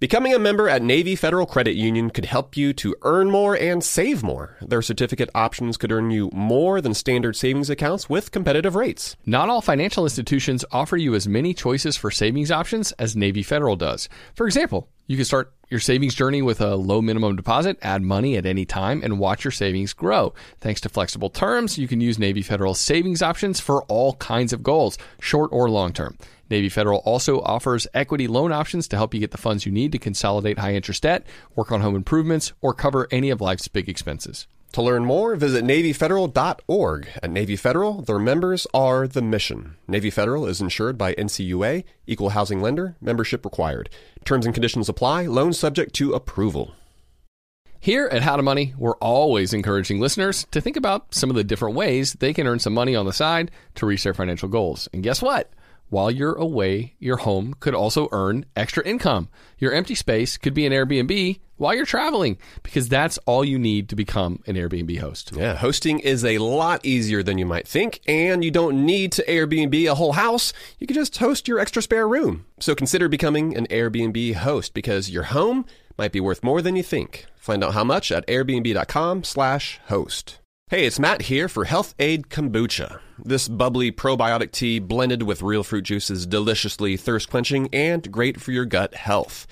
Becoming a member at Navy Federal Credit Union could help you to earn more and save more. Their certificate options could earn you more than standard savings accounts with competitive rates. Not all financial institutions offer you as many choices for savings options as Navy Federal does. For example, you can start your savings journey with a low minimum deposit, add money at any time, and watch your savings grow. Thanks to flexible terms, you can use Navy Federal savings options for all kinds of goals, short or long term. Navy Federal also offers equity loan options to help you get the funds you need to consolidate high interest debt, work on home improvements, or cover any of life's big expenses. To learn more, visit NavyFederal.org. At Navy Federal, their members are the mission. Navy Federal is insured by NCUA, equal housing lender, membership required. Terms and conditions apply, loans subject to approval. Here at How to Money, we're always encouraging listeners to think about some of the different ways they can earn some money on the side to reach their financial goals. And guess what? While you're away, your home could also earn extra income. Your empty space could be an Airbnb while you're traveling because that's all you need to become an Airbnb host. Yeah, hosting is a lot easier than you might think, and you don't need to Airbnb a whole house. You can just host your extra spare room. So consider becoming an Airbnb host because your home might be worth more than you think. Find out how much at airbnb.com/host. Hey, it's Matt here for Health-Ade Kombucha. This bubbly probiotic tea blended with real fruit juice is deliciously thirst quenching and great for your gut health.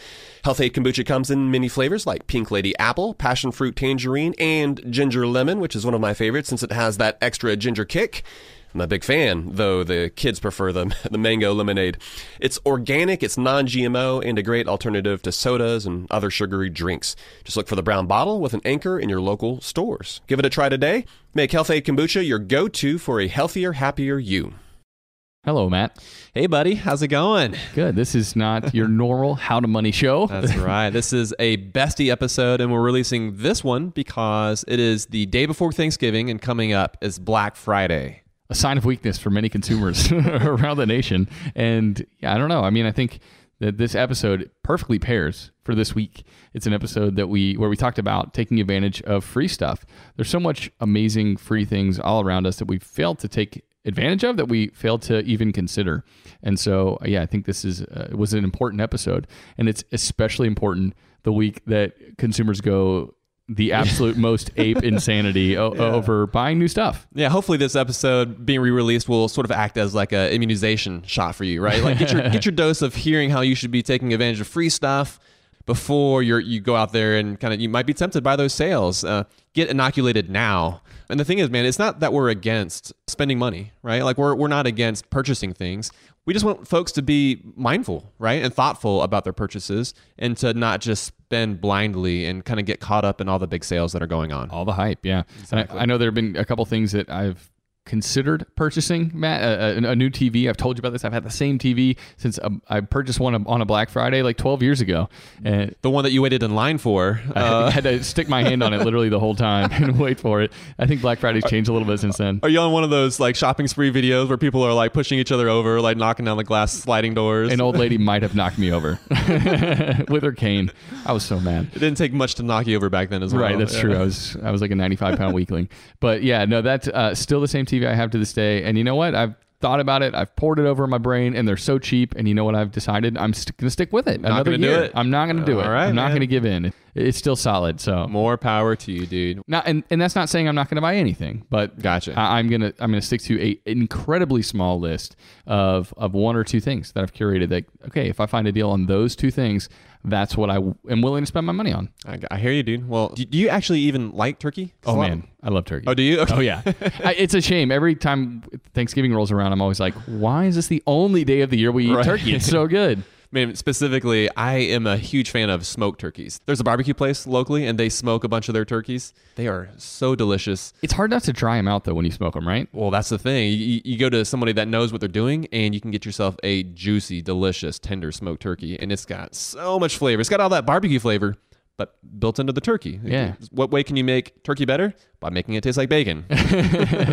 Health-Ade Kombucha comes in many flavors like Pink Lady Apple, Passion Fruit Tangerine, and Ginger Lemon, which is one of my favorites since it has that extra ginger kick. I'm a big fan, though the kids prefer the, the mango lemonade. It's organic, it's non GMO, and a great alternative to sodas and other sugary drinks. Just look for the brown bottle with an anchor in your local stores. Give it a try today. Make Health-Ade Kombucha your go to for a healthier, happier you. Hello, Matt. Hey, buddy. How's it going? Good. This is not your normal How to Money show. That's right. This is a bestie episode, and we're releasing this one because it is the day before Thanksgiving, and coming up is Black Friday a sign of weakness for many consumers around the nation. And yeah, I don't know. I mean, I think that this episode perfectly pairs for this week. It's an episode that we where we talked about taking advantage of free stuff. There's so much amazing free things all around us that we failed to take advantage of that we failed to even consider. And so, yeah, I think this is uh, was an important episode, and it's especially important the week that consumers go the absolute most ape insanity o- yeah. over buying new stuff. Yeah, hopefully this episode being re-released will sort of act as like a immunization shot for you, right? Like get your get your dose of hearing how you should be taking advantage of free stuff before you you go out there and kind of you might be tempted by those sales. Uh, get inoculated now. And the thing is, man, it's not that we're against spending money, right? Like we're we're not against purchasing things we just want folks to be mindful, right, and thoughtful about their purchases, and to not just spend blindly and kind of get caught up in all the big sales that are going on. All the hype, yeah. Exactly. I, I, know there have been a couple things that I've considered purchasing, Matt, a, a, a, new TV. I've told you about this. I've had the same TV since um, I purchased one on a Black Friday like 12 years ago. And the one that you waited in line for. I uh, had to stick my hand on it literally the whole time and wait for it. I think Black Friday's changed a little bit since then. Are you on one of those like shopping spree videos where people are like pushing each other over, like knocking down the glass sliding doors? An old lady might have knocked me over with her cane. I was so mad. It didn't take much to knock you over back then as well. Right, that's yeah. true. I was I was like a 95 pound weakling. But yeah, no, that's uh, still the same TV TV I have to this day. And you know what? I've thought about it. I've poured it over my brain, and they're so cheap. And you know what? I've decided I'm st- going to stick with it. Not Another year. Do it. I'm not going to do it. Right, I'm not going to give in. It's still solid. So more power to you, dude. Not, and, and that's not saying I'm not going to buy anything, but gotcha. I, am gonna I'm gonna stick to a incredibly small list of of one or two things that I've curated. That okay, if I find a deal on those two things, that's what I am willing to spend my money on. I, I hear you, dude. Well, do, do, you actually even like turkey? Oh man, I love turkey. Oh, do you? Oh, okay. Oh yeah. I, it's a shame every time Thanksgiving rolls around. I'm always like, why is this the only day of the year we eat right. turkey? It's so good. mean, specifically, I am a huge fan of smoked turkeys. There's a barbecue place locally, and they smoke a bunch of their turkeys. They are so delicious. It's hard not to dry them out though when you smoke them, right? Well, that's the thing. You, you go to somebody that knows what they're doing, and you can get yourself a juicy, delicious, tender smoked turkey, and it's got so much flavor. It's got all that barbecue flavor, but built into the turkey. Yeah. What way can you make turkey better? By making it taste like bacon.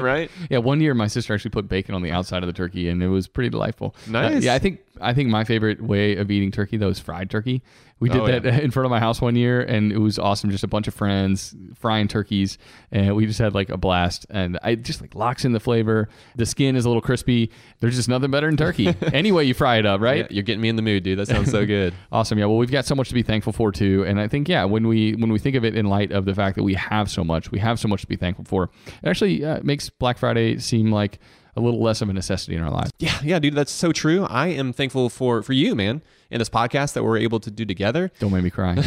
right? Yeah, one year my sister actually put bacon on the outside of the turkey, and it was pretty delightful. Uh, Nice. yeah, I think I think my favorite way of eating turkey though is fried turkey. We did Oh, that yeah. in front of my house one year, and it was awesome. Just a bunch of friends frying turkeys, and we just had like a blast. And I just like locks in the flavor. The skin is a little crispy. There's just nothing better than turkey. any way you fry it up, right? Yeah, you're getting me in the mood, dude. That sounds so good. Awesome. Yeah. Well, we've got so much to be thankful for too, and I think yeah, when we when we think of it in light of the fact that we have so much, we have so much to be thankful for. It actually uh, makes Black Friday seem like a little less of a necessity in our lives. Yeah, yeah, dude, that's so true. I am thankful for for you, man, and this podcast that we're able to do together. Don't make me cry.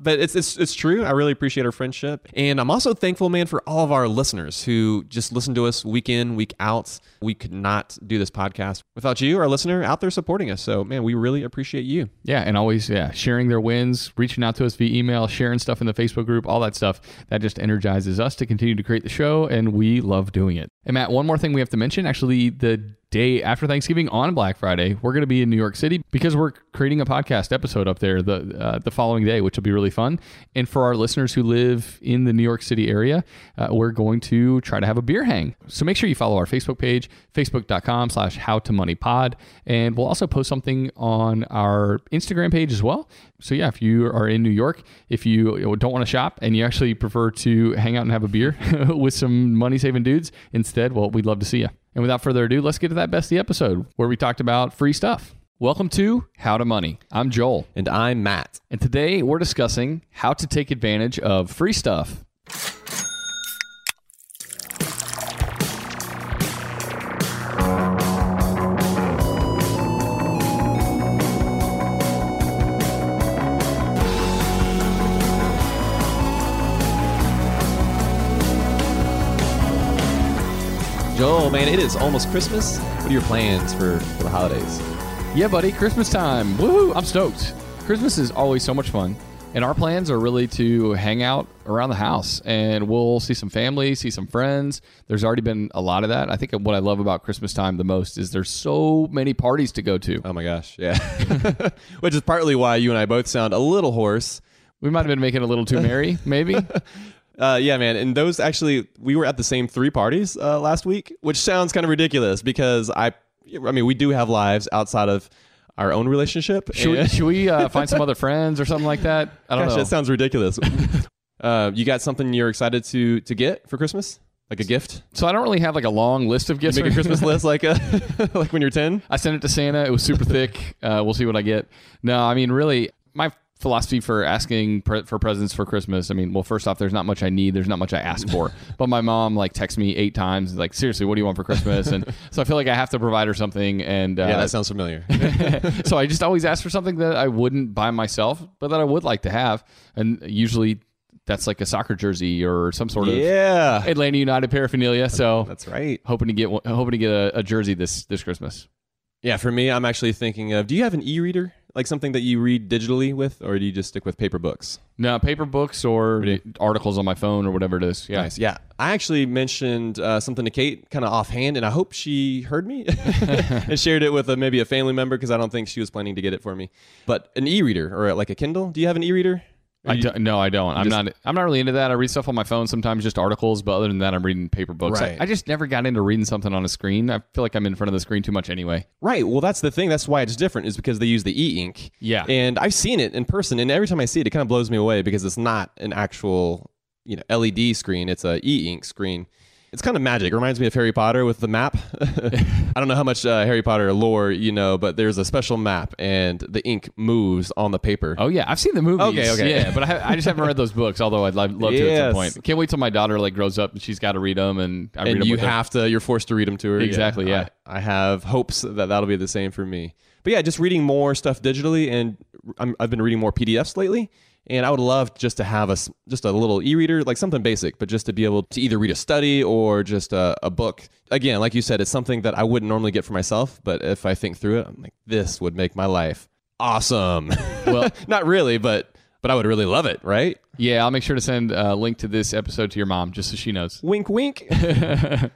But it's it's it's true. I really appreciate our friendship, and I'm also thankful, man, for all of our listeners who just listen to us week in, week out. We could not do this podcast without you, our listener, out there supporting us. So, man, we really appreciate you. yeah, and always yeah, sharing their wins, reaching out to us via email, sharing stuff in the Facebook group, all that stuff. That just energizes us to continue to create the show, and we love doing it. And Matt, one more thing we have to mention. Actually, the day after Thanksgiving on Black Friday, we're going to be in New York City because we're creating a podcast episode up there the uh, the following day, which will be really fun. And for our listeners who live in the New York City area, uh, we're going to try to have a beer hang. So make sure you follow our Facebook page, facebook.com slash how to money pod. And we'll also post something on our Instagram page as well. So yeah, if you are in New York, if you don't want to shop and you actually prefer to hang out and have a beer with some money saving dudes instead, well, we'd love to see you. And without further ado, let's get to that bestie episode where we talked about free stuff. Welcome to How to Money. I'm Joel. And I'm Matt. And today we're discussing how to take advantage of free stuff. Joel, man, it is almost Christmas. What are your plans for, for the holidays? Yeah, buddy, Christmas time. Woohoo! I'm stoked. Christmas is always so much fun. And our plans are really to hang out around the house and we'll see some family, see some friends. There's already been a lot of that. I think what I love about Christmas time the most is there's so many parties to go to. Oh my gosh, yeah. Which is partly why you and I both sound a little hoarse. We might have been making a little too merry, maybe. Uh, yeah, man. And those actually, we were at the same three parties uh, last week, which sounds kind of ridiculous because I, I mean, we do have lives outside of our own relationship. Should we, should we uh, find some other friends or something like that? I don't Gosh, know. that sounds ridiculous. uh, you got something you're excited to to get for Christmas, like a gift? so I don't really have like a long list of gifts. Make a Christmas list like a, like when you're ten. I sent it to Santa. It was super thick. Uh, we'll see what I get. No, I mean, really, my philosophy for asking pre- for presents for Christmas. I mean, well, first off, there's not much I need. There's not much I ask for. but my mom like texts me eight times, like, seriously, what do you want for Christmas? And so I feel like I have to provide her something. And uh, Yeah, that sounds familiar. so I just always ask for something that I wouldn't buy myself, but that I would like to have. And usually that's like a soccer jersey or some sort of yeah, Atlanta United paraphernalia. So that's right. hoping to get hoping to get a, a jersey this this Christmas. Yeah, for me, I'm actually thinking of. Do you have an e-reader, like something that you read digitally with, or do you just stick with paper books? No, paper books or articles on my phone or whatever it is. Yeah. Nice. Yeah. I actually mentioned uh, something to Kate kind of offhand, and I hope she heard me and shared it with a, maybe a family member because I don't think she was planning to get it for me. But an e reader or like a Kindle. Do you have an e I don't, no, I don't. I'm just- not. I'm not really into that. I read stuff on my phone sometimes, just articles. But other than that, I'm reading paper books. I- I, just never got into reading something on a screen. I feel like I'm in front of the screen too much anyway. Right. Well, that's the thing. That's why it's different, is because they use the e ink. Yeah. And I've seen it in person, and every time I see it, it kind of blows me away because it's not an actual, you know, LED screen. It's a e ink screen. It's kind of magic. It reminds me of Harry Potter with the map. I don't know how much uh, Harry Potter lore you know, but there's a special map, and the ink moves on the paper. Oh yeah, I've seen the movies. Okay, okay. Yeah, but I, ha- I just haven't read those books. Although I'd love, love to at some Yes. point. Can't wait till my daughter like grows up and she's got to read them, and I read and them you with her. have to you're forced to read them to her Exactly, yeah. I, I have hopes that that'll be the same for me but yeah just reading more stuff digitally and I'm, i've been reading more pdfs lately and i would love just to have a just a little e-reader like something basic but just to be able to either read a study or just a, a book again like you said it's something that i wouldn't normally get for myself but if i think through it i'm like this would make my life awesome Well- not really but but i would really love it right Yeah, I'll make sure to send a link to this episode to your mom just so she knows. Wink, wink. but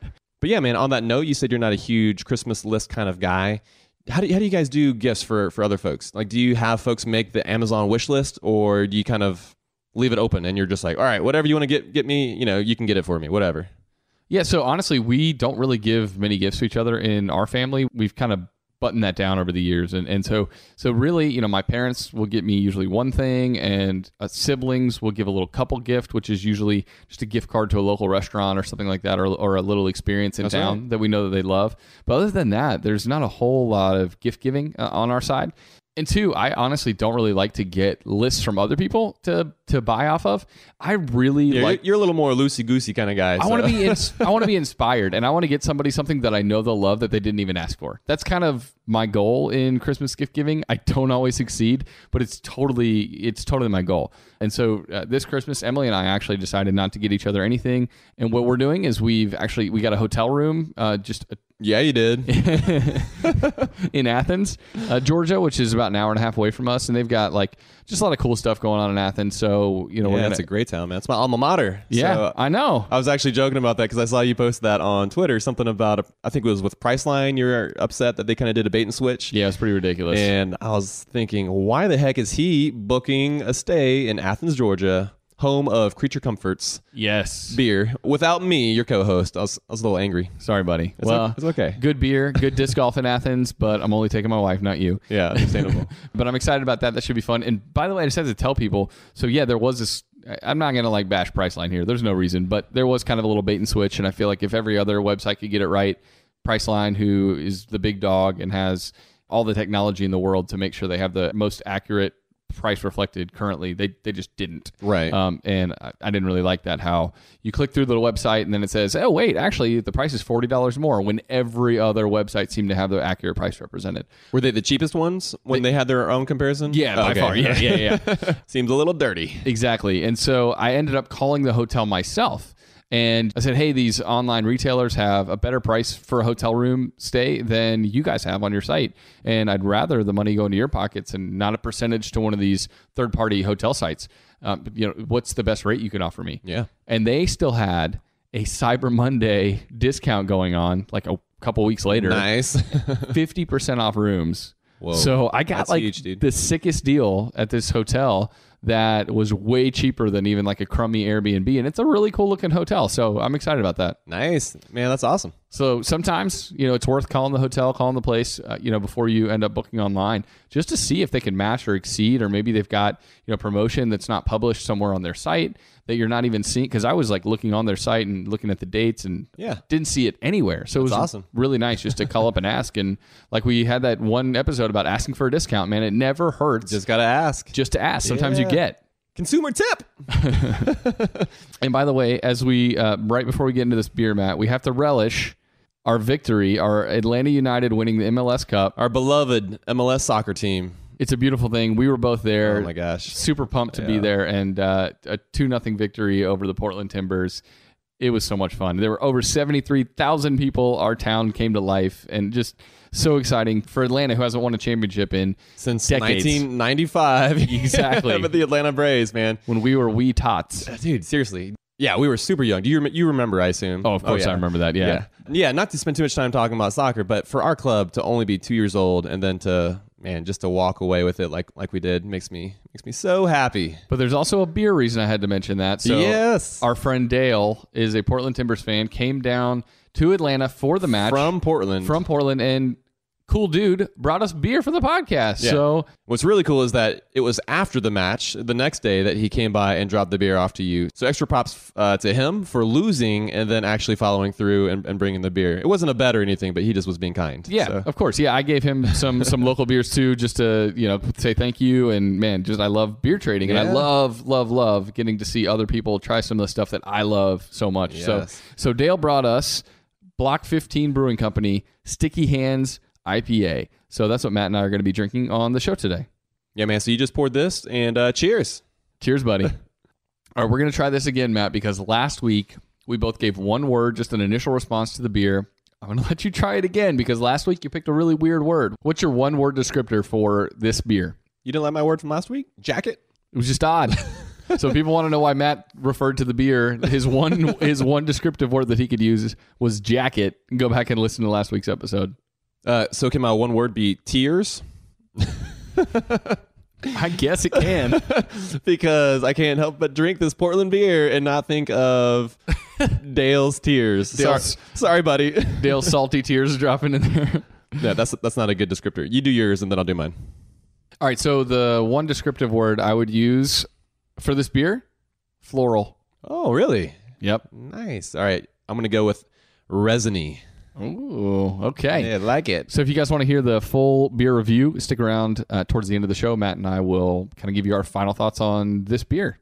yeah, man, on that note, you said you're not a huge Christmas list kind of guy. How do, how do you guys do gifts for, for other folks? Like, do you have folks make the Amazon wish list or do you kind of leave it open and you're just like, all right, whatever you want to get, get me, you know, you can get it for me, whatever. Yeah, so honestly, we don't really give many gifts to each other in our family. We've kind of buttoned that down over the years, and and so so really, you know, my parents will get me usually one thing, and uh, siblings will give a little couple gift, which is usually just a gift card to a local restaurant or something like that, or or a little experience in That's town right. that we know that they love. But other than that, there's not a whole lot of gift giving uh, on our side. And two, I honestly don't really like to get lists from other people to to buy off of. I really Yeah, like you're, a little more loosey goosey kind of guy. I want to be ins- I want to be inspired, and I want to get somebody something that I know they'll love that they didn't even ask for. That's kind of my goal in Christmas gift giving. I don't always succeed, but it's totally it's totally my goal. And so uh, this Christmas, Emily and I actually decided not to get each other anything. And what we're doing is we've actually we got a hotel room uh, just Yeah, you did. in Athens, uh, Georgia, which is about an hour and a half away from us, and they've got like just a lot of cool stuff going on in Athens. So you know, yeah, it's a great town, man. It's my alma mater. yeah, So, I know. I was actually joking about that because I saw you post that on Twitter. Something about, I think it was with Priceline. You were upset that they kind of did a bait and switch. Yeah, it's pretty ridiculous. And I was thinking, why the heck is he booking a stay in Athens, Georgia, home of Creature Comforts yes, beer, without me, your co-host? I was, I was a little angry. sorry, buddy. It's, well, o- it's okay. good beer, good disc golf in Athens, but I'm only taking my wife, not you. Yeah, understandable. But I'm excited about that. That should be fun. And by the way, I just have to tell people. So yeah, there was this. I- I'm not gonna like bash Priceline here. There's no reason, but there was kind of a little bait and switch. And I feel like if every other website could get it right, Priceline, who is the big dog and has all the technology in the world to make sure they have the most accurate price reflected currently, they they just didn't. Right. Um, and I, I didn't really like that. How you click through the website and then it says, "Oh wait, actually the price is forty dollars more," when every other website seemed to have the accurate price represented. Were they the cheapest ones when they, had their own comparison? Yeah, by Okay. far. Yeah, yeah, yeah. Seems a little dirty. exactly. And so I ended up calling the hotel myself. And I said, hey, these online retailers have a better price for a hotel room stay than you guys have on your site. And I'd rather the money go into your pockets and not a percentage to one of these third party hotel sites. Um, you know, what's the best rate you can offer me? Yeah. And they still had a Cyber Monday discount going on like a couple weeks later. Nice. 50% off rooms. Whoa. So I got That's like huge, the sickest deal at this hotel that was way cheaper than even like a crummy Airbnb. And it's a really cool looking hotel. So I'm excited about that. nice. Man, that's awesome. So sometimes, you know, it's worth calling the hotel, calling the place, uh, you know, before you end up booking online, just to see if they can match or exceed, or maybe they've got, you know, promotion that's not published somewhere on their site that you're not even seeing. Because I was like looking on their site and looking at the dates and Yeah. didn't see it anywhere. So it was awesome. really nice just to call up and ask. And like we had that one episode about asking for a discount, man, it never hurts just, got to ask. Just to ask. Sometimes you get. Consumer tip. And by the way, as we uh, right before we get into this beer, Matt, we have to relish our victory, our Atlanta United winning the MLS Cup. Our beloved MLS soccer team. It's a beautiful thing. We were both there. Oh my gosh. super pumped to be there, and uh, a two nothing victory over the Portland Timbers. It was so much fun. There were over seventy three thousand people. Our town came to life, and just so exciting for Atlanta, who hasn't won a championship in Since Decades. 1995. Exactly. but the Atlanta Braves, man. when we were wee tots. Dude, seriously. Yeah, we were super young. Do you rem- you remember? I assume. Oh, of oh, course I remember that. Yeah. yeah, yeah. Not to spend too much time talking about soccer, but for our club to only be two years old and then to man just to walk away with it like like we did makes me makes me so happy. But there's also a beer reason I had to mention that. So Yes. our friend Dale is a Portland Timbers fan. Came down to Atlanta for the match From Portland. from Portland, and cool dude brought us beer for the podcast. Yeah. So What's really cool is that it was after the match, the next day, that he came by and dropped the beer off to you. So extra props uh, to him for losing and then actually following through and, and bringing the beer. It wasn't a bet or anything, but he just was being kind. Yeah, So- of course. Yeah, I gave him some some local beers too, just to you know say thank you. And man, just I love beer trading, and I love love love getting to see other people try some of the stuff that I love so much. So so Dale brought us Block 15 Brewing Company Sticky Hands IPA. So that's what Matt and I are going to be drinking on the show today. yeah, man. So you just poured this and uh, cheers. Cheers, buddy. All right, we're going to try this again, Matt, because last week we both gave one word, just an initial response to the beer. I'm going to let you try it again because last week you picked a really weird word. What's your one word descriptor for this beer? You didn't like my word from last week? Jacket? It was just odd. so if people want to know why Matt referred to the beer, his one his one descriptive word that he could use was jacket. Go back and listen to last week's episode. Uh, so can my one word be tears? I guess it can. because I can't help but drink this Portland beer and not think of Dale's tears. Sorry, sorry, buddy. Dale's salty tears dropping in there. no, that's that's not a good descriptor. You do yours and then I'll do mine. All right, so the one descriptive word I would use for this beer, floral. Oh, really? Yep. Nice. All right, I'm gonna go with resiny. Ooh, okay. Yeah, I like it. So if you guys want to hear the full beer review, stick around uh, towards the end of the show. Matt and I will kind of give you our final thoughts on this beer.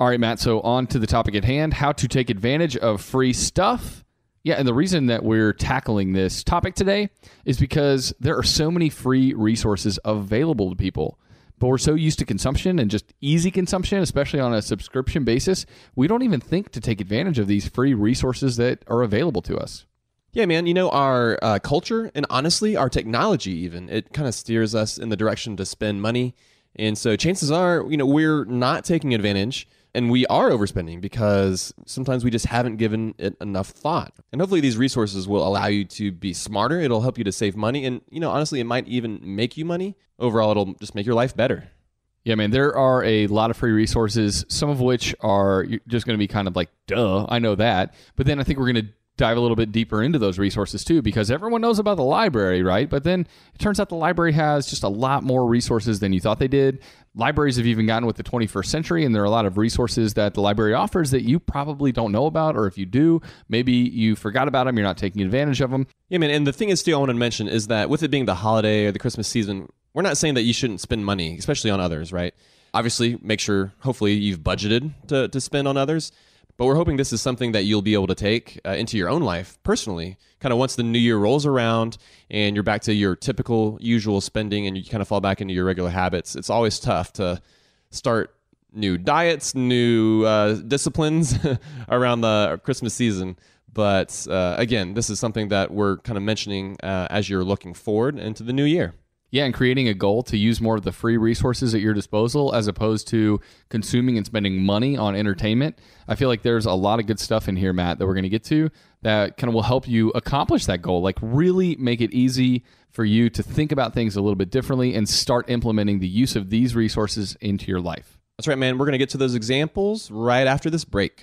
All right, Matt. So on to the topic at hand: how to take advantage of free stuff. Yeah, and the reason that we're tackling this topic today is because there are so many free resources available to people. But we're so used to consumption and just easy consumption, especially on a subscription basis, we don't even think to take advantage of these free resources that are available to us. Yeah, man. You know our uh, culture and honestly our technology even it kind of steers us in the direction to spend money, and so chances are you know we're not taking advantage and we are overspending because sometimes we just haven't given it enough thought. And hopefully these resources will allow you to be smarter. It'll help you to save money, and you know honestly it might even make you money. Overall, it'll just make your life better. Yeah, man, there are a lot of free resources, some of which are just going to be kind of like, duh, I know that. But then I think we're going to dive a little bit deeper into those resources too, because everyone knows about the library, right? But then it turns out the library has just a lot more resources than you thought they did. Libraries have even gotten with the 21st century, and there are a lot of resources that the library offers that you probably don't know about, or if you do, maybe you forgot about them, you're not taking advantage of them. Yeah, man. And the thing is, too, I want to mention is that with it being the holiday or the Christmas season, we're not saying that you shouldn't spend money, especially on others, right? Obviously, make sure, hopefully, you've budgeted to, to spend on others. But we're hoping this is something that you'll be able to take uh, into your own life personally. Kind of once the new year rolls around and you're back to your typical, usual spending and you kind of fall back into your regular habits, it's always tough to start new diets, new uh, disciplines around the Christmas season. But uh, again, this is something that we're kind of mentioning uh, as you're looking forward into the new year. Yeah, and creating a goal to use more of the free resources at your disposal as opposed to consuming and spending money on entertainment. I feel like there's a lot of good stuff in here, Matt, that we're going to get to that kind of will help you accomplish that goal. Like, really make it easy for you to think about things a little bit differently and start implementing the use of these resources into your life. That's right, man. We're going to get to those examples right after this break.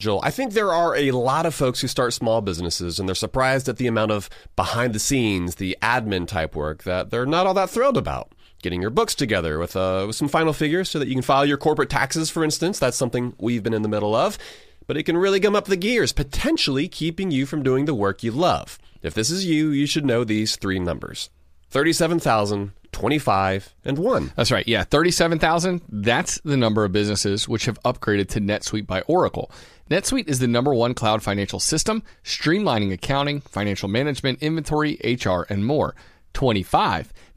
Joel, I think there are a lot of folks who start small businesses and they're surprised at the amount of behind the scenes, the admin type work that they're not all that thrilled about. Getting your books together with, uh, with some final figures so that you can file your corporate taxes, for instance. That's something we've been in the middle of. But it can really gum up the gears, potentially keeping you from doing the work you love. If this is you, you should know these three numbers 37,000, 25, and 1. That's right. Yeah, 37,000. That's the number of businesses which have upgraded to NetSuite by Oracle. NetSuite is the number one cloud financial system, streamlining accounting, financial management, inventory, HR, and more. 25.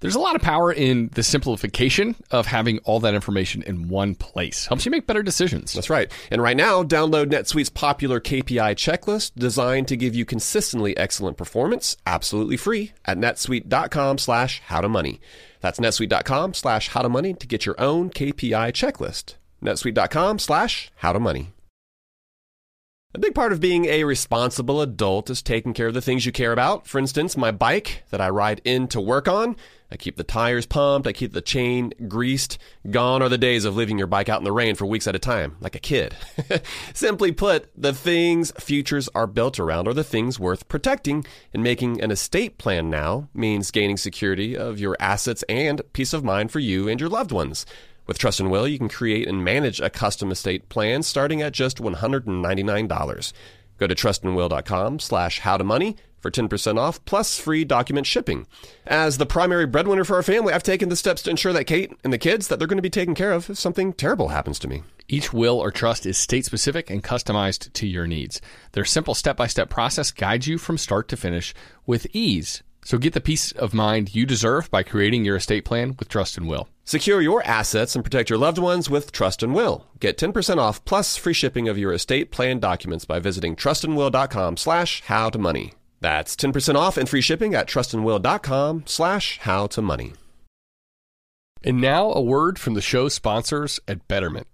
There's a lot of power in the simplification of having all that information in one place. Helps you make better decisions. That's right. And right now, download NetSuite's popular KPI checklist designed to give you consistently excellent performance, absolutely free, at netsuite.com slash howtomoney. That's netsuite.com slash how to get your own KPI checklist. netsuite.com slash how to money. A big part of being a responsible adult is taking care of the things you care about. For instance, my bike that I ride in to work on. I keep the tires pumped, I keep the chain greased. Gone are the days of leaving your bike out in the rain for weeks at a time, like a kid. Simply put, the things futures are built around are the things worth protecting, and making an estate plan now means gaining security of your assets and peace of mind for you and your loved ones. With Trust and Will, you can create and manage a custom estate plan starting at just $199. Go to trustandwill.com slash howtomoney for 10% off plus free document shipping. As the primary breadwinner for our family, I've taken the steps to ensure that Kate and the kids that they're going to be taken care of if something terrible happens to me. Each will or trust is state specific and customized to your needs. Their simple step by step process guides you from start to finish with ease. So get the peace of mind you deserve by creating your estate plan with Trust and Will. Secure your assets and protect your loved ones with Trust and Will. Get 10% off plus free shipping of your estate plan documents by visiting trustandwill.com slash how to money. That's 10% off and free shipping at trustandwill.com slash how to money. And now a word from the show sponsors at Betterment.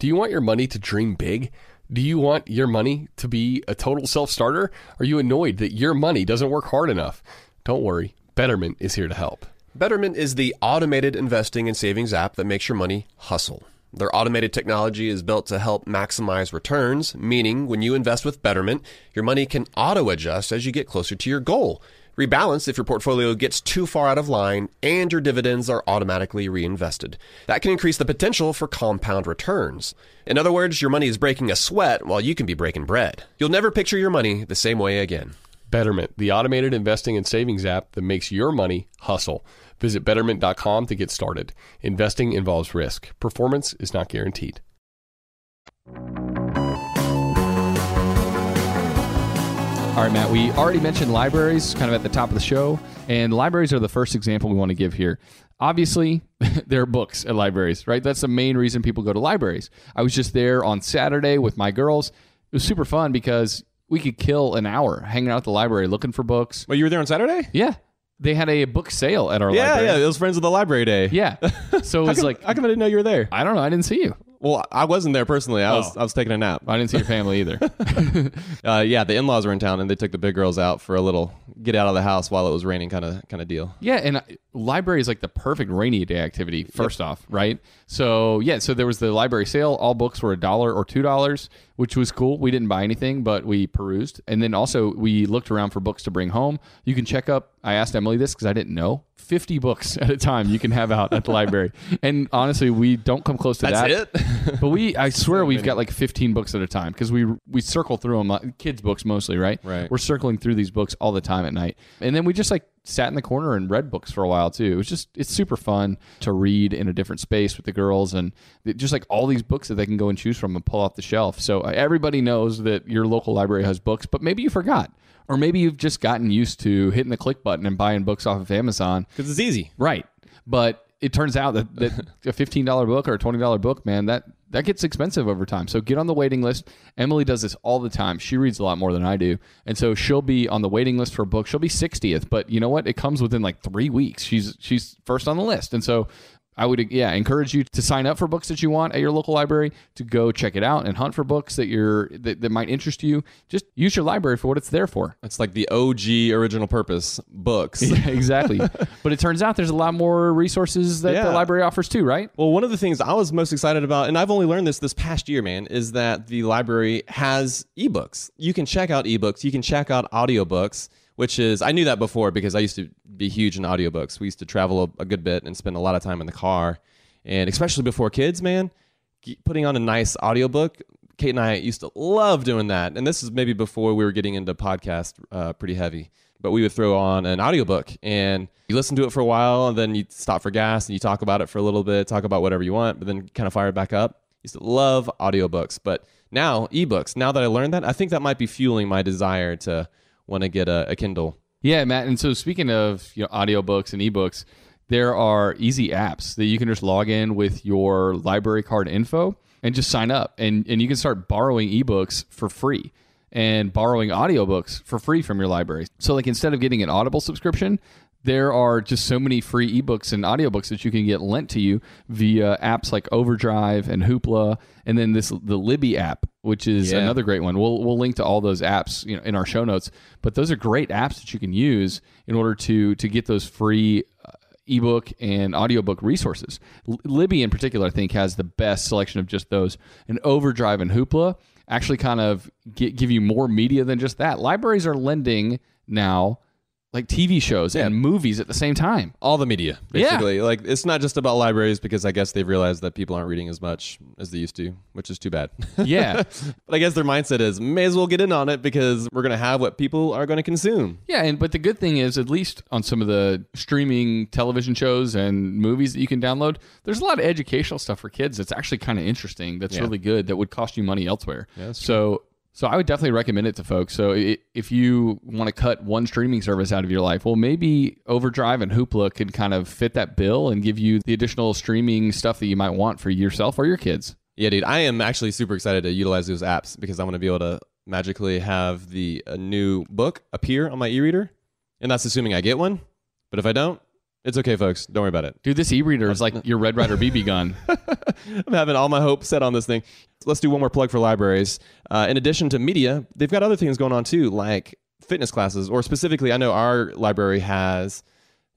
Do you want your money to dream big? Do you want your money to be a total self starter? Are you annoyed that your money doesn't work hard enough? Don't worry, Betterment is here to help. Betterment is the automated investing and savings app that makes your money hustle. Their automated technology is built to help maximize returns, meaning when you invest with Betterment, your money can auto adjust as you get closer to your goal. Rebalance if your portfolio gets too far out of line and your dividends are automatically reinvested. That can increase the potential for compound returns. In other words, your money is breaking a sweat while you can be breaking bread. You'll never picture your money the same way again. Betterment, the automated investing and savings app that makes your money hustle. Visit betterment.com to get started. Investing involves risk. Performance is not guaranteed. All right, Matt, we already mentioned libraries kind of at the top of the show, and libraries are the first example we want to give here. Obviously, there are books at libraries, right? That's the main reason people go to libraries. I was just there on Saturday with my girls. It was super fun because we could kill an hour hanging out at the library looking for books. Well, you were there on Saturday? Yeah. They had a book sale at our Yeah, library. yeah. It was Friends of the Library Day. Yeah. So it was like, how come I didn't know you were there? I don't know. I didn't see you. Well, I wasn't there personally. I was Oh. I was taking a nap. I didn't see your family either. Uh, yeah, the in-laws were in town and they took the big girls out for a little get out of the house while it was raining kind of kind of deal. Yeah, and uh, library is like the perfect rainy day activity. First off, right? So yeah, so there was the library sale. All books were a dollar or two dollars, which was cool. We didn't buy anything, but we perused, and then also we looked around for books to bring home. You can check up. I asked Emily this because I didn't know. Fifty books at a time you can have out at the library, and honestly, we don't come close to that. That's it. But we, I swear, we've got like 15 books at a time because we we circle through them, like, kids' books mostly, right? Right. We're circling through these books all the time at night, and then we just like sat in the corner and read books for a while too. It was just it's super fun to read in a different space with the girls, and just like all these books that they can go and choose from and pull off the shelf. So uh, everybody knows that your local library has books, but maybe you forgot. Or maybe you've just gotten used to hitting the click button and buying books off of Amazon. Because it's easy. Right. But it turns out that, that a $15 book or a $20 book, man, that, that gets expensive over time. So get on the waiting list. Emily does this all the time. She reads a lot more than I do. And so she'll be on the waiting list for a book. She'll be 60th, but you know what? It comes within like three weeks. She's, she's first on the list. And so I would, yeah, encourage you to sign up for books that you want at your local library, to go check it out and hunt for books that you're, that, that might interest you. Just use your library for what it's there for. It's like the OG original purpose books. Yeah, exactly. but it turns out there's a lot more resources that the library offers too, right? Well, one of the things I was most excited about, and I've only learned this this past year, man, is that the library has ebooks. You can check out ebooks. You can check out audiobooks, which is, I knew that before because I used to be huge in audiobooks. We used to travel a, a good bit and spend a lot of time in the car. And especially before kids, man, putting on a nice audiobook, Kate and I used to love doing that. And this is maybe before we were getting into podcast uh, pretty heavy. But we would throw on an audiobook and you listen to it for a while and then you stop for gas and you talk about it for a little bit, talk about whatever you want, but then kind of fire it back up. Used to love audiobooks. But now, ebooks, now that I learned that, I think that might be fueling my desire to want to get a, a Kindle. Yeah, Matt. And so speaking of you know audiobooks and ebooks, there are easy apps that you can just log in with your library card info and just sign up and, and you can start borrowing ebooks for free and borrowing audiobooks for free from your library. So like instead of getting an Audible subscription, there are just so many free ebooks and audiobooks that you can get lent to you via apps like Overdrive and Hoopla, and then this the Libby app, which is Yeah. another great one. We'll we'll link to all those apps you know in our show notes. But those are great apps that you can use in order to to get those free uh, ebook and audiobook resources. L- Libby in particular, I think, has the best selection of just those. And Overdrive and Hoopla actually kind of gi- give you more media than just that. Libraries are lending now like TV shows and movies at the same time. all the media Yeah. basically like it's not just about libraries because i guess they've realized that people aren't reading as much as they used to which is too bad Yeah. but i guess their mindset is may as well get in on it because we're going to have what people are going to consume Yeah, and but the good thing is, at least on some of the streaming television shows and movies that you can download, there's a lot of educational stuff for kids that's actually kind of interesting. That's really good. That would cost you money elsewhere. so, so I would definitely recommend it to folks. So, if you want to cut one streaming service out of your life, well, maybe Overdrive and Hoopla could kind of fit that bill and give you the additional streaming stuff that you might want for yourself or your kids. yeah dude i am actually super excited to utilize those apps because i'm going to be able to magically have the a new book appear on my e-reader and that's assuming i get one but if i don't it's okay folks don't worry about it Dude, this e-reader is like your Red Ryder BB gun. I'm having all my hopes set on this thing. Let's do one more plug for libraries. Uh, in addition to media, they've got other things going on too, like fitness classes, or specifically, I know our library has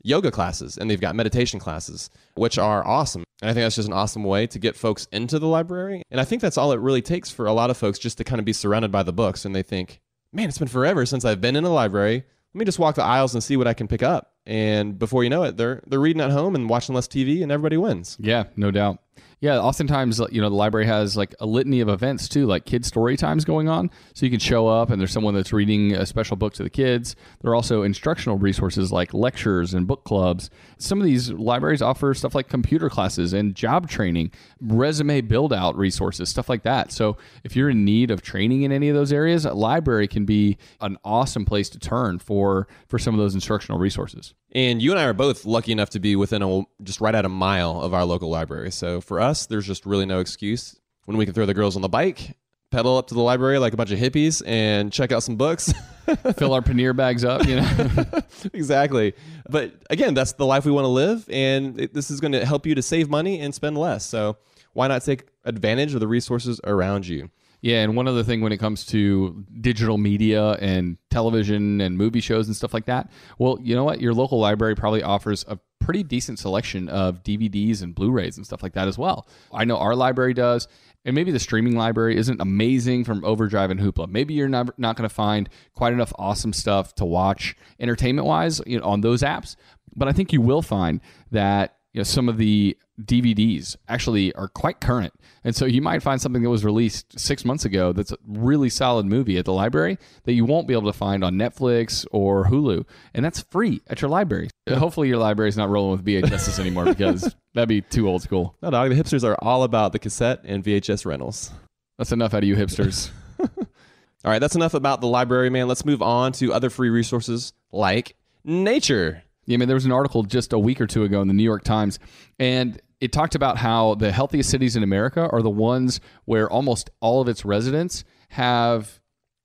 yoga classes and they've got meditation classes, which are awesome. And I think that's just an awesome way to get folks into the library. And I think that's all it really takes for a lot of folks just to kind of be surrounded by the books and they think, man, it's been forever since I've been in a library. Let me just walk the aisles and see what I can pick up. And before you know it, they're they're reading at home and watching less TV, and everybody wins. Yeah, no doubt. Yeah, oftentimes you know the library has like a litany of events too, like kid story times going on. So you can show up and there's someone that's reading a special book to the kids. There are also instructional resources like lectures and book clubs. Some of these libraries offer stuff like computer classes and job training, resume build out resources, stuff like that. So if you're in need of training in any of those areas, a library can be an awesome place to turn for for some of those instructional resources. And you and I are both lucky enough to be within a just right at a mile of our local library. So for us, there's just really no excuse when we can throw the girls on the bike, pedal up to the library like a bunch of hippies, and check out some books. Fill our pannier bags up, you know. exactly. But again, that's the life we want to live, and it, this is going to help you to save money and spend less. So why not take advantage of the resources around you? Yeah, and one other thing when it comes to digital media and television and movie shows and stuff like that, well, you know what? Your local library probably offers a pretty decent selection of DVDs and Blu-rays and stuff like that as well. I know our library does, and maybe the streaming library isn't amazing from Overdrive and Hoopla. Maybe you're not not going to find quite enough awesome stuff to watch entertainment-wise you know, on those apps, but I think you will find that you know some of the DVDs actually are quite current. And so you might find something that was released six months ago that's a really solid movie at the library that you won't be able to find on Netflix or Hulu. And that's free at your library. Hopefully your library is not rolling with VHSs anymore because that'd be too old school. No, dog. The hipsters are all about the cassette and VHS rentals. That's enough out of you hipsters. All right, that's enough about the library, man. Let's move on to other free resources like nature. Yeah, I mean, there was an article just a week or two ago in the New York Times, and it talked about how the healthiest cities in America are the ones where almost all of its residents have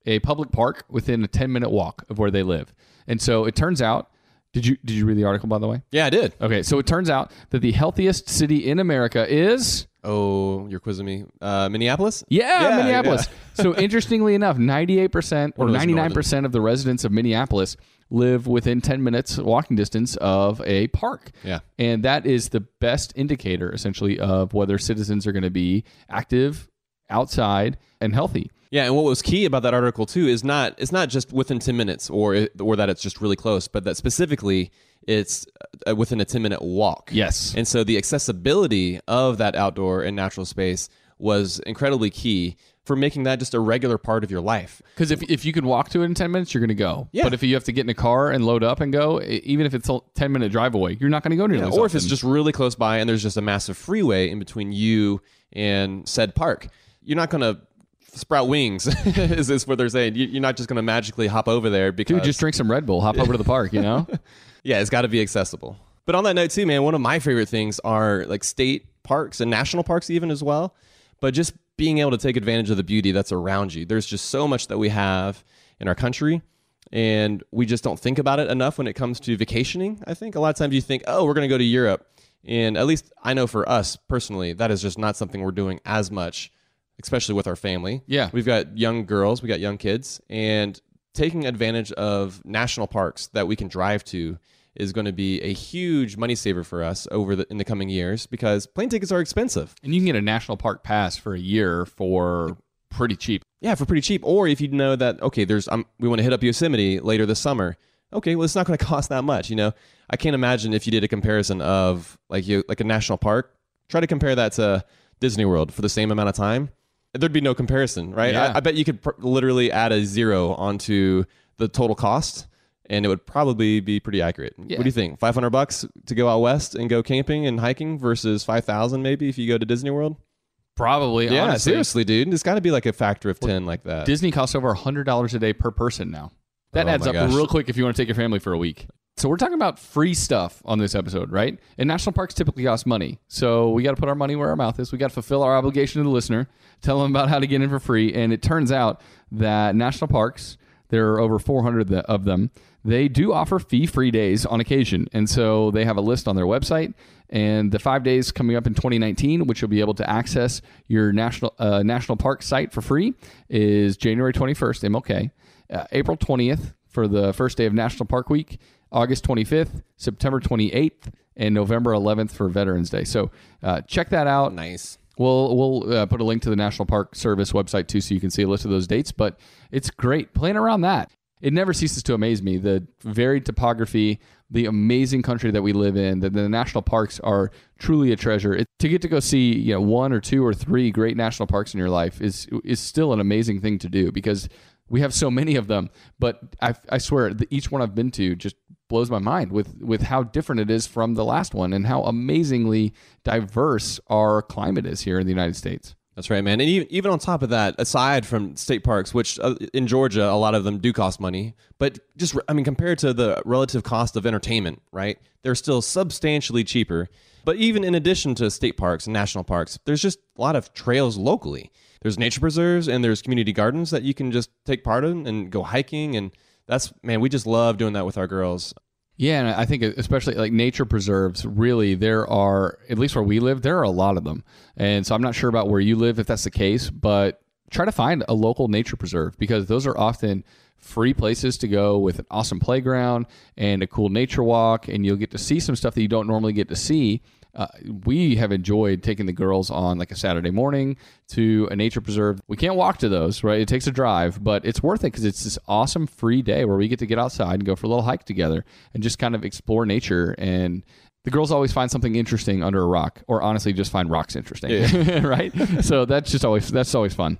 a public park within a 10 minute walk of where they live. And so it turns out, did you did you read the article by the way? Yeah, I did. Okay, so it turns out that the healthiest city in America is Oh, you're quizzing me. Uh, Minneapolis? yeah, Yeah, Minneapolis. so interestingly enough, 98% or One of those 99% of the residents of Minneapolis live within 10 minutes walking distance of a park. Yeah. And that is the best indicator essentially of whether citizens are going to be active outside and healthy. Yeah, and what was key about that article too is not it's not just within 10 minutes or or that it's just really close, but that specifically it's uh, within a 10 minute walk. Yes. And so the accessibility of that outdoor and natural space was incredibly key for making that just a regular part of your life. Because if, if you can walk to it in 10 minutes, you're going to go. Yeah. But if you have to get in a car and load up and go, even if it's a 10 minute drive away, you're not going to go nearly as or if it's just really close by and there's just a massive freeway in between you and said park, you're not going to sprout wings, is, is what they're saying. You- You're not just going to magically hop over there because Dude, just drink some Red Bull, hop over to the park, you know? Yeah, it's got to be accessible. But on that note, too, man, one of my favorite things are like state parks and national parks, even as well. But just being able to take advantage of the beauty that's around you. There's just so much that we have in our country. and we just don't think about it enough when it comes to vacationing. I think a lot of times you think, oh, we're going to go to Europe. And at least I know for us personally, that is just not something we're doing as much, especially with our family. Yeah. We've got young girls, we got young kids, and taking advantage of national parks that we can drive to is going to be a huge money saver for us over the in the coming years because plane tickets are expensive. And you can get a national park pass for a year for pretty cheap. Yeah, for pretty cheap. Or if you know that okay, there's um, we want to hit up Yosemite later this summer. Okay, well it's not going to cost that much. You know, I can't imagine if you did a comparison of like you like a national park. Try to compare that to Disney World for the same amount of time. There'd be no comparison, right? Yeah. I, I bet you could pr- literally add a zero onto the total cost, and it would probably be pretty accurate. Yeah. What do you think? Five hundred bucks to go out west and go camping and hiking versus five thousand maybe if you go to Disney World? Probably, Yeah, honestly. seriously, dude. It's got to be like a factor of ten like that. Disney costs over $100 a day per person now. That Oh adds up gosh. real quick if you want to take your family for a week. So we're talking about free stuff on this episode, right? And national parks typically cost money. So we got to put our money where our mouth is. We got to fulfill our obligation to the listener, tell them about how to get in for free. And it turns out that national parks, there are over 400 of them, they do offer fee-free days on occasion. And so they have a list on their website. And the five days coming up in 2019, which you'll be able to access your national uh, national park site for free, is January 21st, MLK, uh, April 20th for the first day of National Park Week, August 25th, September 28th, and November 11th for Veterans Day. So uh, check that out. nice. We'll we'll uh, put a link to the National Park Service website too, so you can see a list of those dates. But it's great playing around that. It never ceases to amaze me the varied topography, the amazing country that we live in. That the national parks are truly a treasure. It, to get to go see you know one or two or three great national parks in your life is is still an amazing thing to do because we have so many of them. But I, I swear, each one I've been to just blows my mind with with how different it is from the last one and how amazingly diverse our climate is here in the United States. That's right, man. And even, even on top of that, aside from state parks, which uh, in Georgia, a lot of them do cost money, but just, I mean, compared to the relative cost of entertainment, right? They're still substantially cheaper. But even in addition to state parks and national parks, there's just a lot of trails locally. There's nature preserves and there's community gardens that you can just take part in and go hiking. And that's, man, we just love doing that with our girls. Yeah, and I think especially like nature preserves, really, there are, at least where we live, there are a lot of them. And so I'm not sure about where you live if that's the case, but try to find a local nature preserve because those are often free places to go with an awesome playground and a cool nature walk, and you'll get to see some stuff that you don't normally get to see. Uh, we have enjoyed taking the girls on like a Saturday morning to a nature preserve. We can't walk to those, right? It takes a drive, but it's worth it because it's this awesome free day where we get to get outside and go for a little hike together and just kind of explore nature. And the girls always find something interesting under a rock, or honestly, just find rocks interesting, right? So that's just always that's always fun.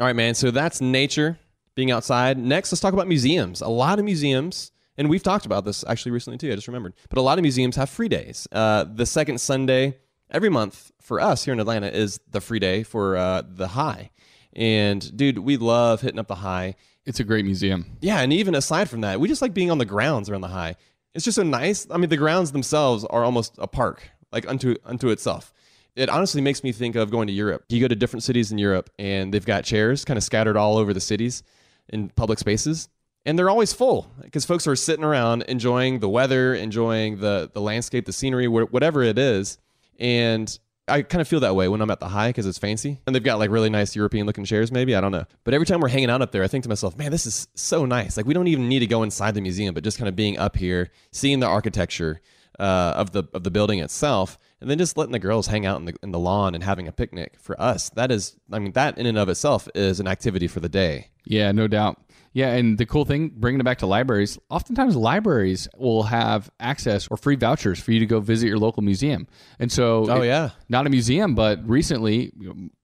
All right, man. So that's nature, being outside. Next, let's talk about museums. A lot of museums, and we've talked about this actually recently too. I just remembered. But a lot of museums have free days. Uh, the second Sunday every month for us here in Atlanta is the free day for uh, the High. And dude, we love hitting up the High. It's a great museum. Yeah, and even aside from that, we just like being on the grounds around the High. It's just so nice. I mean, the grounds themselves are almost a park, like unto unto itself. It honestly makes me think of going to Europe. You go to different cities in Europe, and they've got chairs kind of scattered all over the cities in public spaces, and they're always full because folks are sitting around enjoying the weather, enjoying the the landscape, the scenery, whatever it is. And I kind of feel that way when I'm at the high because it's fancy and they've got like really nice European looking chairs, maybe. I don't know. But every time we're hanging out up there, I think to myself, man, this is so nice. Like, we don't even need to go inside the museum, but just kind of being up here, seeing the architecture uh, of, the, of the building itself, and then just letting the girls hang out in the, in the lawn and having a picnic. For us, that is, I mean, that in and of itself is an activity for the day. Yeah, no doubt. Yeah, and the cool thing, bringing it back to libraries, oftentimes libraries will have access or free vouchers for you to go visit your local museum. And so, Oh, it- yeah. not a museum, but recently,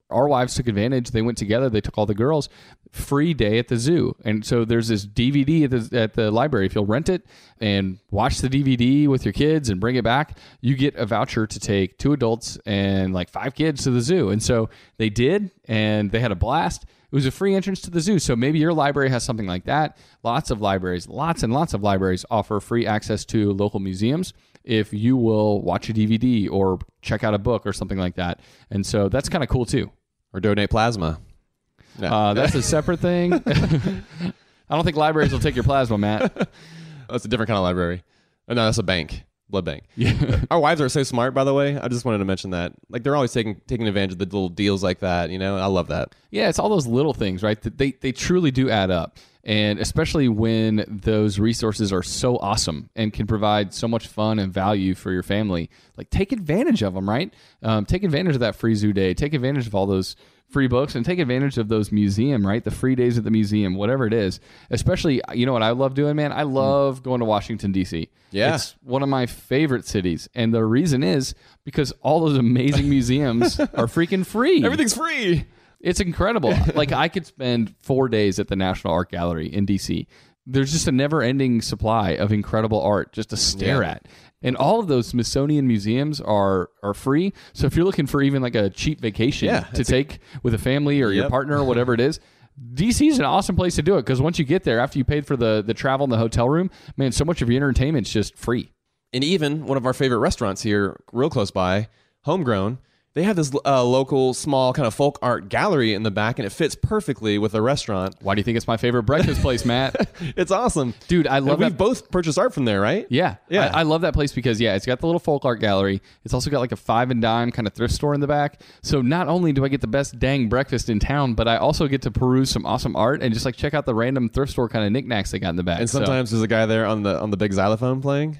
our wives took advantage. They went together. They took all the girls. Free day at the zoo, and so there's this DVD at the at the library. If you'll rent it and watch the DVD with your kids and bring it back, you get a voucher to take two adults and like five kids to the zoo. And so they did, and they had a blast. It was a free entrance to the zoo. So maybe your library has something like that. Lots of libraries, lots and lots of libraries offer free access to local museums if you will watch a DVD or check out a book or something like that. And so that's kind of cool too. Or donate plasma. No. Uh, that's a separate thing. I don't think libraries will take your plasma, Matt. That's a different kind of library. Oh, no, that's a bank. Blood bank. Yeah. Our wives are so smart, by the way. I just wanted to mention that. Like they're always taking taking advantage of the little deals like that. You know, I love that. Yeah, it's all those little things, right? That they they truly do add up. And especially when those resources are so awesome and can provide so much fun and value for your family, like take advantage of them, right? Um, take advantage of that free zoo day. Take advantage of all those free books and take advantage of those museum, right? The free days at the museum, whatever it is. Especially, you know what I love doing, man? I mm. love going to Washington D.C. Yeah. it's one of my favorite cities, and the reason is because all those amazing museums are freaking free. Everything's free. It's incredible. like I could spend four days at the National Art Gallery in DC. There's just a never-ending supply of incredible art just to stare Yeah. at. And all of those Smithsonian museums are are free. So if you're looking for even like a cheap vacation Yeah, to take with a family or your partner or whatever it is, DC is an awesome place to do it because once you get there, after you paid for the the travel and the hotel room, man, so much of your entertainment's just free. And even one of our favorite restaurants here, real close by, Homegrown, they have this uh, local small kind of folk art gallery in the back, and it fits perfectly with the restaurant. Why do you think it's my favorite breakfast place, Matt? It's awesome, Dude, I And love we've both purchased art from there, right? Yeah, Yeah. I, I love that place because yeah, it's got the little folk art gallery. It's also got like a five and dime kind of thrift store in the back. So not only do I get the best dang breakfast in town, but I also get to peruse some awesome art and just like check out the random thrift store kind of knickknacks they got in the back. And So, sometimes there's a guy there on the on the big xylophone playing.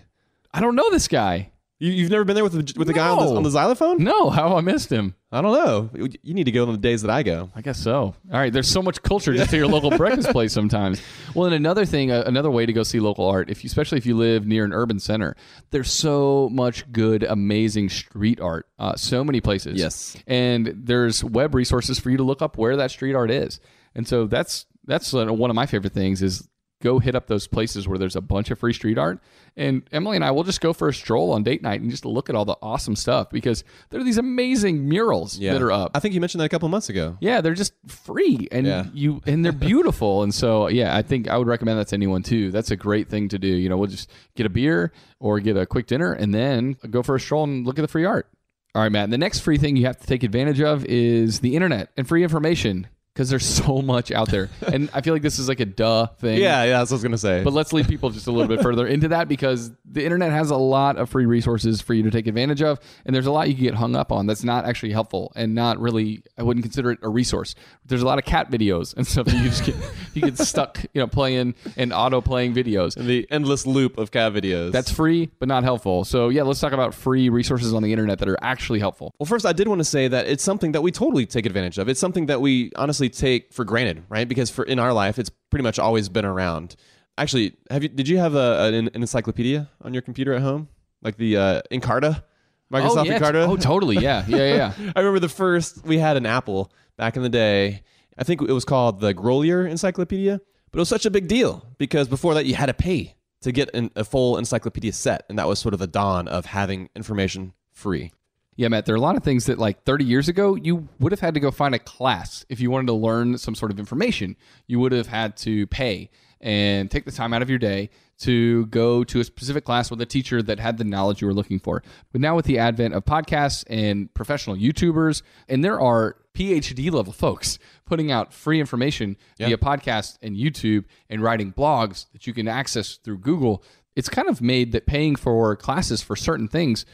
I don't know this guy. You, you've never been there with the, with the guy on the, No. on the xylophone? No, how I missed him. I don't know. You- You need to go on the days that I go. I guess so. All right, there's so much culture just to your local breakfast place sometimes. Well, and another thing, uh, another way to go see local art, if you, especially if you live near an urban center, there's so much good, amazing street art. Uh, so many places. Yes. and there's web resources for you to look up where that street art is. And so that's that's uh, one of my favorite things is go hit up those places where there's a bunch of free street art. And Emily and I will just go for a stroll on date night and just look at all the awesome stuff because there are these amazing murals that are up. I think you mentioned that a couple months ago. Yeah, they're just free and Yeah. you and they're beautiful. and so yeah, I think I would recommend that to anyone too. That's a great thing to do. You know, we'll just get a beer or get a quick dinner and then go for a stroll and look at the free art. All right, Matt. The next free thing you have to take advantage of is the internet and free information because there's so much out there. and I feel like this is like a duh thing. Yeah, yeah, that's what I was gonna say. But let's lead people just a little bit further into that because the internet has a lot of free resources for you to take advantage of, and there's a lot you can get hung up on that's not actually helpful and not really. I wouldn't consider it a resource. There's a lot of cat videos and stuff that you just get you get stuck, you know, playing and auto playing videos. And the endless loop of cat videos. That's free but not helpful. So yeah, let's talk about free resources on the internet that are actually helpful. Well, first, I did want to say that it's something that we totally take advantage of. It's something that we honestly take for granted, right? Because for in our life, it's pretty much always been around. Actually, have you? Did you have a, an, an encyclopedia on your computer at home, like the uh, Encarta, Microsoft oh, yeah. Encarta? Oh, totally. Yeah. Yeah. Yeah. yeah. I remember the first we had an Apple back in the day. I think it was called the Grolier Encyclopedia, but it was such a big deal because before that you had to pay to get an, a full encyclopedia set, and that was sort of the dawn of having information free. Yeah, Matt, there are a lot of things that like 30 years ago, you would have had to go find a class. If you wanted to learn some sort of information, you would have had to pay and take the time out of your day to go to a specific class with a teacher that had the knowledge you were looking for. But now with the advent of podcasts and professional YouTubers, and there are PhD level folks putting out free information via podcast and YouTube and writing blogs that you can access through Google. It's kind of made that paying for classes for certain things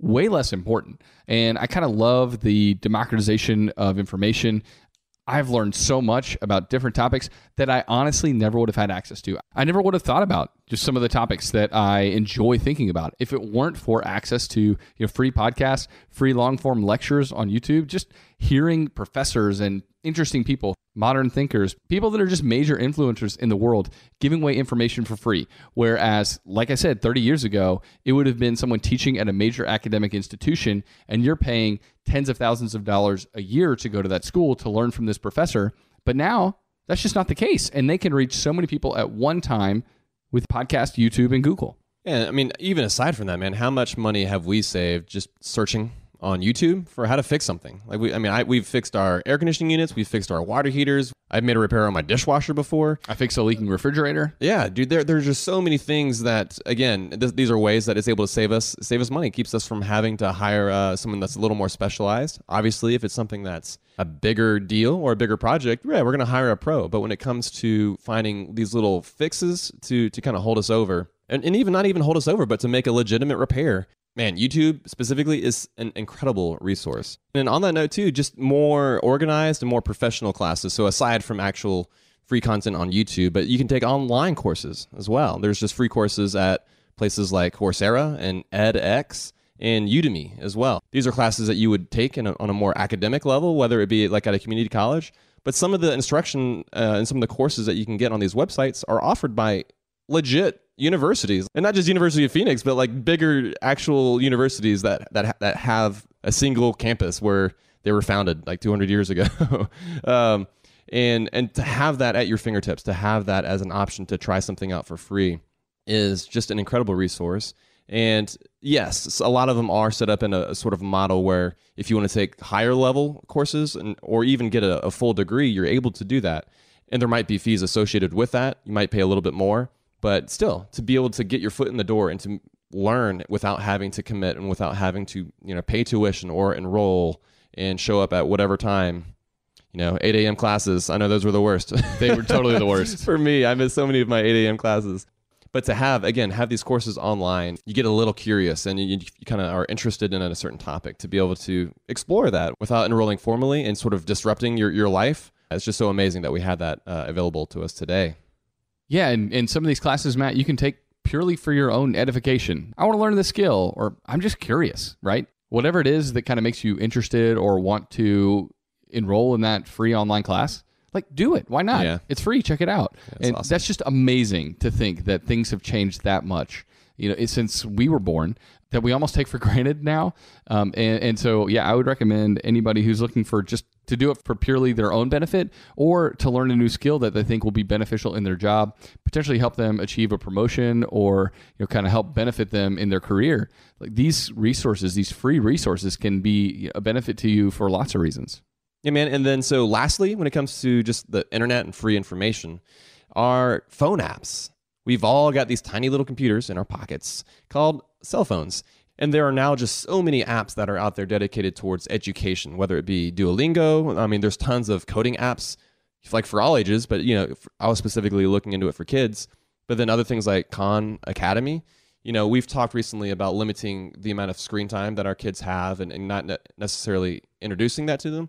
way less important. And I kind of love the democratization of information. I've learned so much about different topics that I honestly never would have had access to. I never would have thought about just some of the topics that I enjoy thinking about if it weren't for access to you know free podcasts, free long form lectures on YouTube, just hearing professors and interesting people, modern thinkers, people that are just major influencers in the world giving away information for free. Whereas, like I said, 30 years ago, it would have been someone teaching at a major academic institution and you're paying tens of thousands of dollars a year to go to that school to learn from this professor. But now that's just not the case. And they can reach so many people at one time with podcast, YouTube, and Google. Yeah, I mean, even aside from that, man, how much money have we saved just searching on YouTube for how to fix something. Like we, I mean, I, we've fixed our air conditioning units, we've fixed our water heaters. I've made a repair on my dishwasher before. I fixed a leaking refrigerator. Yeah, dude, there there's just so many things that again, th- these are ways that it's able to save us save us money, keeps us from having to hire uh, someone that's a little more specialized. Obviously, if it's something that's a bigger deal or a bigger project, yeah, we're going to hire a pro. But when it comes to finding these little fixes to to kind of hold us over, and, and even not even hold us over, but to make a legitimate repair, man, YouTube specifically is an incredible resource. And on that note, too, just more organized and more professional classes. So aside from actual free content on YouTube, but you can take online courses as well. There's just free courses at places like Coursera and edX and Udemy as well. These are classes that you would take a, on a more academic level, whether it be like at a community college. But some of the instruction uh, and some of the courses that you can get on these websites are offered by legit universities, and not just University of Phoenix, but like bigger actual universities that that that have a single campus where they were founded like 200 years ago. um, and and to have that at your fingertips, to have that as an option to try something out for free, is just an incredible resource. And yes, a lot of them are set up in a, a, sort of model where if you want to take higher level courses and or even get a, a full degree, you're able to do that. And there might be fees associated with that. You might pay a little bit more but still to be able to get your foot in the door and to learn without having to commit and without having to you know pay tuition or enroll and show up at whatever time you know 8 a.m classes. I know those were the worst. They were totally the worst. For me i missed so many of my 8 a.m classes. But to have again have these courses online you get a little curious and you, you kind of are interested in a certain topic to be able to explore that without enrolling formally and sort of disrupting your, your life. It's just so amazing that we have that uh, available to us today yeah, and, and some of these classes, Matt, you can take purely for your own edification. I want to learn the skill, or I'm just curious, right? Whatever it is that kind of makes you interested or want to enroll in that free online class, like do it. Why not? Yeah. It's free. Check it out. That's and awesome. that's just amazing to think that things have changed that much. You know, since we were born, that we almost take for granted now. Um, and, and so, yeah, I would recommend anybody who's looking for just to do it for purely their own benefit or to learn a new skill that they think will be beneficial in their job, potentially help them achieve a promotion or you know kind of help benefit them in their career. Like these resources, these free resources can be a benefit to you for lots of reasons. Yeah, man. And then, so lastly, when it comes to just the internet and free information, are phone apps. We've all got these tiny little computers in our pockets called cell phones. And there are now just so many apps that are out there dedicated towards education, whether it be Duolingo. I mean, there's tons of coding apps, like for all ages, but you know, I was specifically looking into it for kids. But then other things like Khan Academy. You know, we've talked recently about limiting the amount of screen time that our kids have and, and not ne- necessarily introducing that to them.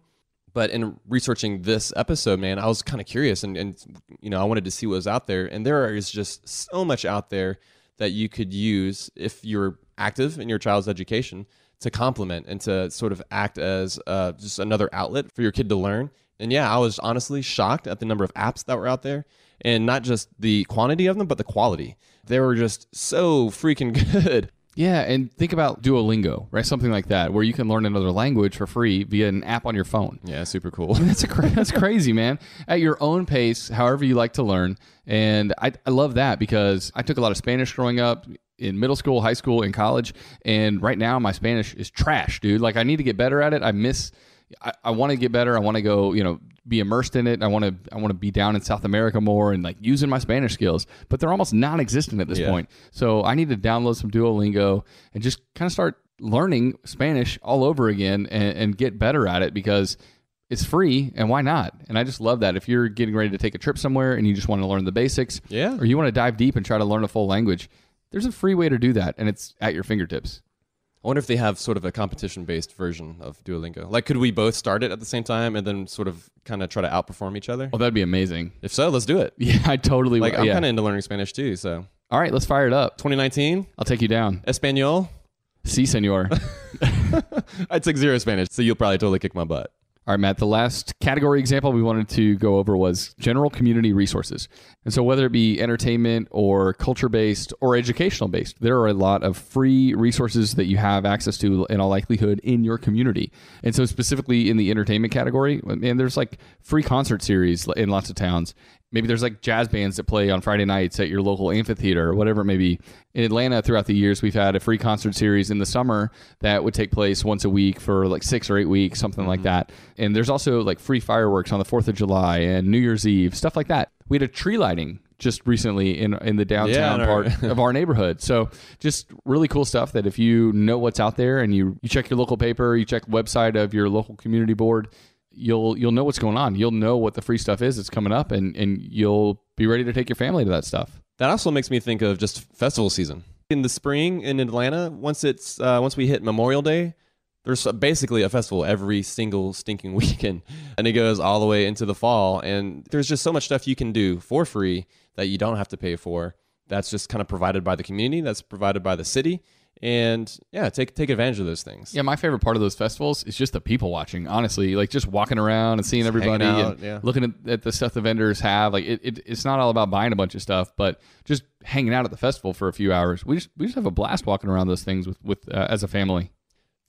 But in researching this episode, man, I was kind of curious and, and, you know, I wanted to see what was out there. And there is just so much out there that you could use if you're active in your child's education to complement and to sort of act as uh, just another outlet for your kid to learn. And yeah, I was honestly shocked at the number of apps that were out there and not just the quantity of them, but the quality. They were just so freaking good. Yeah, and think about Duolingo, right? Something like that, where you can learn another language for free via an app on your phone. Yeah, super cool. That's a cra- that's crazy, man. At your own pace, however you like to learn, and I, I love that because I took a lot of Spanish growing up in middle school, high school, and college, and right now my Spanish is trash, dude. Like I need to get better at it. I miss. I, I want to get better. I want to go, you know, be immersed in it. I want to I want to be down in South America more and like using my Spanish skills, but they're almost non-existent at this Yeah. point. So I need to download some Duolingo and just kind of start learning Spanish all over again and, and get better at it because it's free and why not? And I just love that. If you're getting ready to take a trip somewhere and you just want to learn the basics, Yeah. or you want to dive deep and try to learn a full language, there's a free way to do that and it's at your fingertips. I wonder if they have sort of a competition based version of Duolingo. Like, could we both start it at the same time and then sort of kind of try to outperform each other? Oh, that'd be amazing. If so, let's do it. Yeah, I totally Like, would. I'm yeah. kind of into learning Spanish too. So, All right, let's fire it up. 2019, I'll take you down. Espanol. Si, senor. I took zero Spanish, so you'll probably totally kick my butt. All right, Matt, the last category example we wanted to go over was general community resources. And so, whether it be entertainment or culture based or educational based, there are a lot of free resources that you have access to in all likelihood in your community. And so, specifically in the entertainment category, and there's like free concert series in lots of towns. Maybe there's like jazz bands that play on Friday nights at your local amphitheater or whatever it may be. In Atlanta, throughout the years, we've had a free concert series in the summer that would take place once a week for like six or eight weeks, something like mm-hmm. that. And there's also like free fireworks on the 4th of July and New Year's Eve, stuff like that. We had a tree lighting just recently in in the downtown Yeah, part of our neighborhood. So just really cool stuff that if you know what's out there and you you check your local paper, you check the website of your local community board, you'll you'll know what's going on. You'll know what the free stuff is that's coming up and and you'll be ready to take your family to that stuff. That also makes me think of just festival season in the spring in Atlanta. Once it's uh, once we hit Memorial Day, there's basically a festival every single stinking weekend, and it goes all the way into the fall. And there's just so much stuff you can do for free that you don't have to pay for. That's just kind of provided by the community. That's provided by the city. And yeah, take take advantage of those things. Yeah, my favorite part of those festivals is just the people watching. Honestly, like just walking around and seeing everybody hanging and yeah. looking at, at the stuff the vendors have. Like it, it, it's not all about buying a bunch of stuff, but just hanging out at the festival for a few hours. We just we just have a blast walking around those things with with uh, as a family.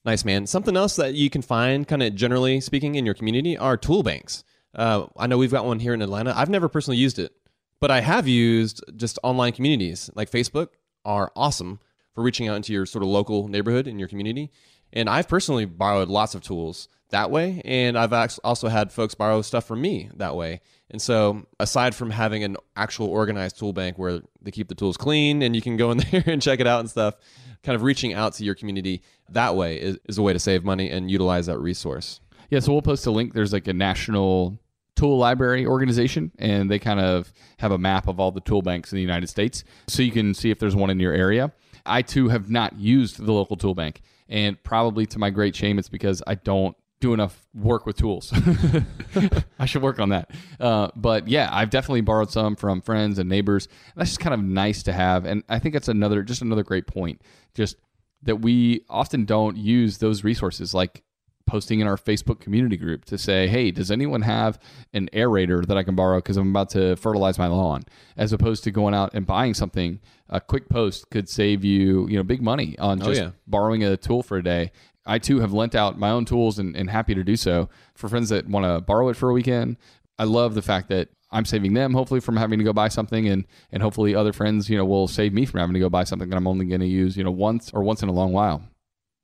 Nice, man. Something else that you can find, kind of generally speaking, in your community are tool banks. Uh, I know we've got one here in Atlanta. I've never personally used it, but I have used just online communities like Facebook are awesome for reaching out into your sort of local neighborhood in your community. And I've personally borrowed lots of tools that way, and I've also had folks borrow stuff from me that way. And so, aside from having an actual organized tool bank where they keep the tools clean and you can go in there and check it out and stuff, kind of reaching out to your community that way is, is a way to save money and utilize that resource. Yeah, so we'll post a link. There's like a national tool library organization, and they kind of have a map of all the tool banks in the United States, so you can see if there's one in your area. I too have not used the local tool bank, and probably to my great shame, it's because I don't do enough work with tools. I should work on that. Uh, but yeah, I've definitely borrowed some from friends and neighbors. That's just kind of nice to have, and I think that's another just another great point. Just that we often don't use those resources like posting in our Facebook community group to say, hey, does anyone have an aerator that I can borrow because I'm about to fertilize my lawn? As opposed to going out and buying something, a quick post could save you, you know, big money on Oh, just yeah. borrowing a tool for a day. I too have lent out my own tools and, and happy to do so for friends that want to borrow it for a weekend. I love the fact that I'm saving them hopefully from having to go buy something and and hopefully other friends, you know, will save me from having to go buy something that I'm only going to use, you know, once or once in a long while.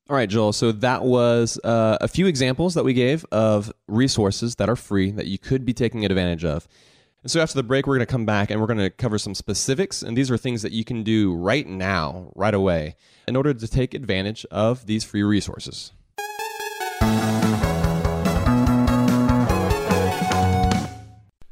All right, Joel. So that was uh, a few examples that we gave of resources that are free that you could be taking advantage of. And so after the break, we're going to come back and we're going to cover some specifics. And these are things that you can do right now, right away, in order to take advantage of these free resources.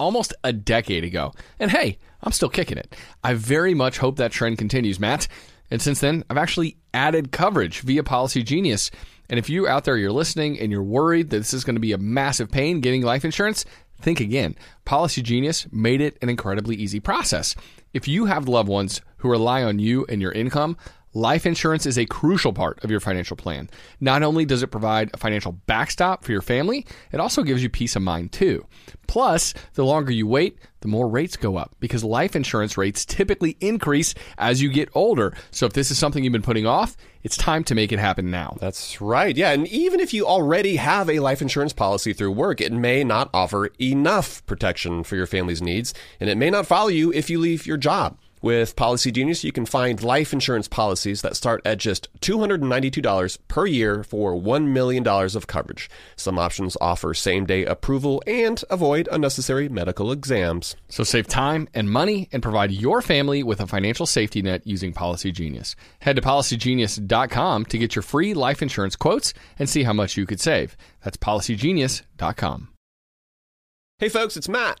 almost a decade ago. And hey, I'm still kicking it. I very much hope that trend continues, Matt. And since then, I've actually added coverage via Policygenius. And if you out there you're listening and you're worried that this is going to be a massive pain getting life insurance, think again. Policygenius made it an incredibly easy process. If you have loved ones who rely on you and your income, Life insurance is a crucial part of your financial plan. Not only does it provide a financial backstop for your family, it also gives you peace of mind too. Plus, the longer you wait, the more rates go up because life insurance rates typically increase as you get older. So if this is something you've been putting off, it's time to make it happen now. That's right. Yeah. And even if you already have a life insurance policy through work, it may not offer enough protection for your family's needs, and it may not follow you if you leave your job. With Policygenius, you can find life insurance policies that start at just $292 per year for $1 million of coverage. Some options offer same day approval and avoid unnecessary medical exams. So save time and money and provide your family with a financial safety net using Policygenius. Head to policygenius.com to get your free life insurance quotes and see how much you could save. That's policygenius.com. Hey folks, it's Matt.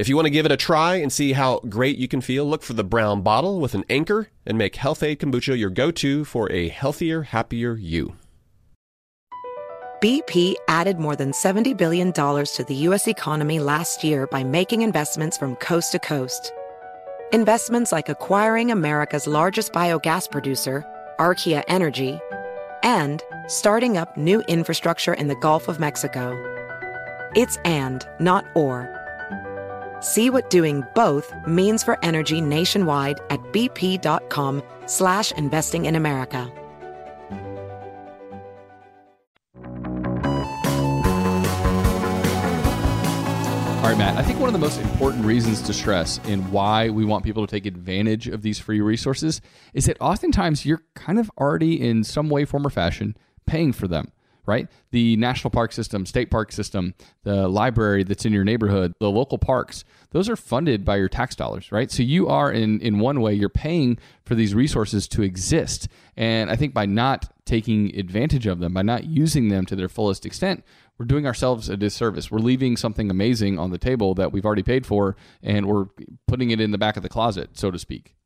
If you want to give it a try and see how great you can feel, look for the brown bottle with an anchor and make Health-Ade Kombucha your go to for a healthier, happier you. BP added more than $70 billion to the U.S. economy last year by making investments from coast to coast. Investments like acquiring America's largest biogas producer, Archaea Energy, and starting up new infrastructure in the Gulf of Mexico. It's and, not or. See what doing both means for energy nationwide at bp.com slash investing in America. All right, Matt. I think one of the most important reasons to stress in why we want people to take advantage of these free resources is that oftentimes you're kind of already in some way, form, or fashion paying for them right? The national park system, state park system, the library that's in your neighborhood, the local parks, those are funded by your tax dollars, right? So you are in in one way you're paying for these resources to exist. And I think by not taking advantage of them, by not using them to their fullest extent, we're doing ourselves a disservice. We're leaving something amazing on the table that we've already paid for and we're putting it in the back of the closet, so to speak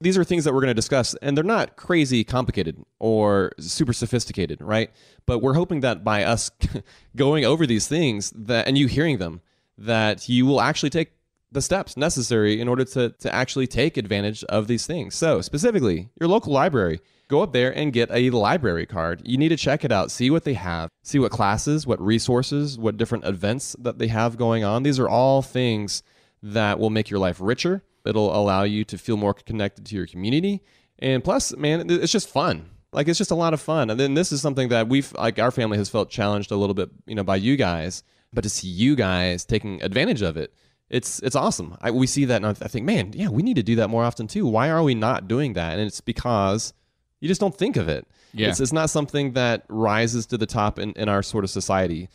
these are things that we're going to discuss, and they're not crazy complicated or super sophisticated, right? But we're hoping that by us going over these things that and you hearing them, that you will actually take the steps necessary in order to, to actually take advantage of these things. So, specifically, your local library, go up there and get a library card. You need to check it out, see what they have, see what classes, what resources, what different events that they have going on. These are all things that will make your life richer It'll allow you to feel more connected to your community. And plus, man, it's just fun. Like it's just a lot of fun. And then this is something that we've like our family has felt challenged a little bit, you know, by you guys. But to see you guys taking advantage of it, it's it's awesome. I, we see that, and I think, man, yeah, we need to do that more often too. Why are we not doing that? And it's because you just don't think of it. Yeah. It's, it's not something that rises to the top in, in our sort of society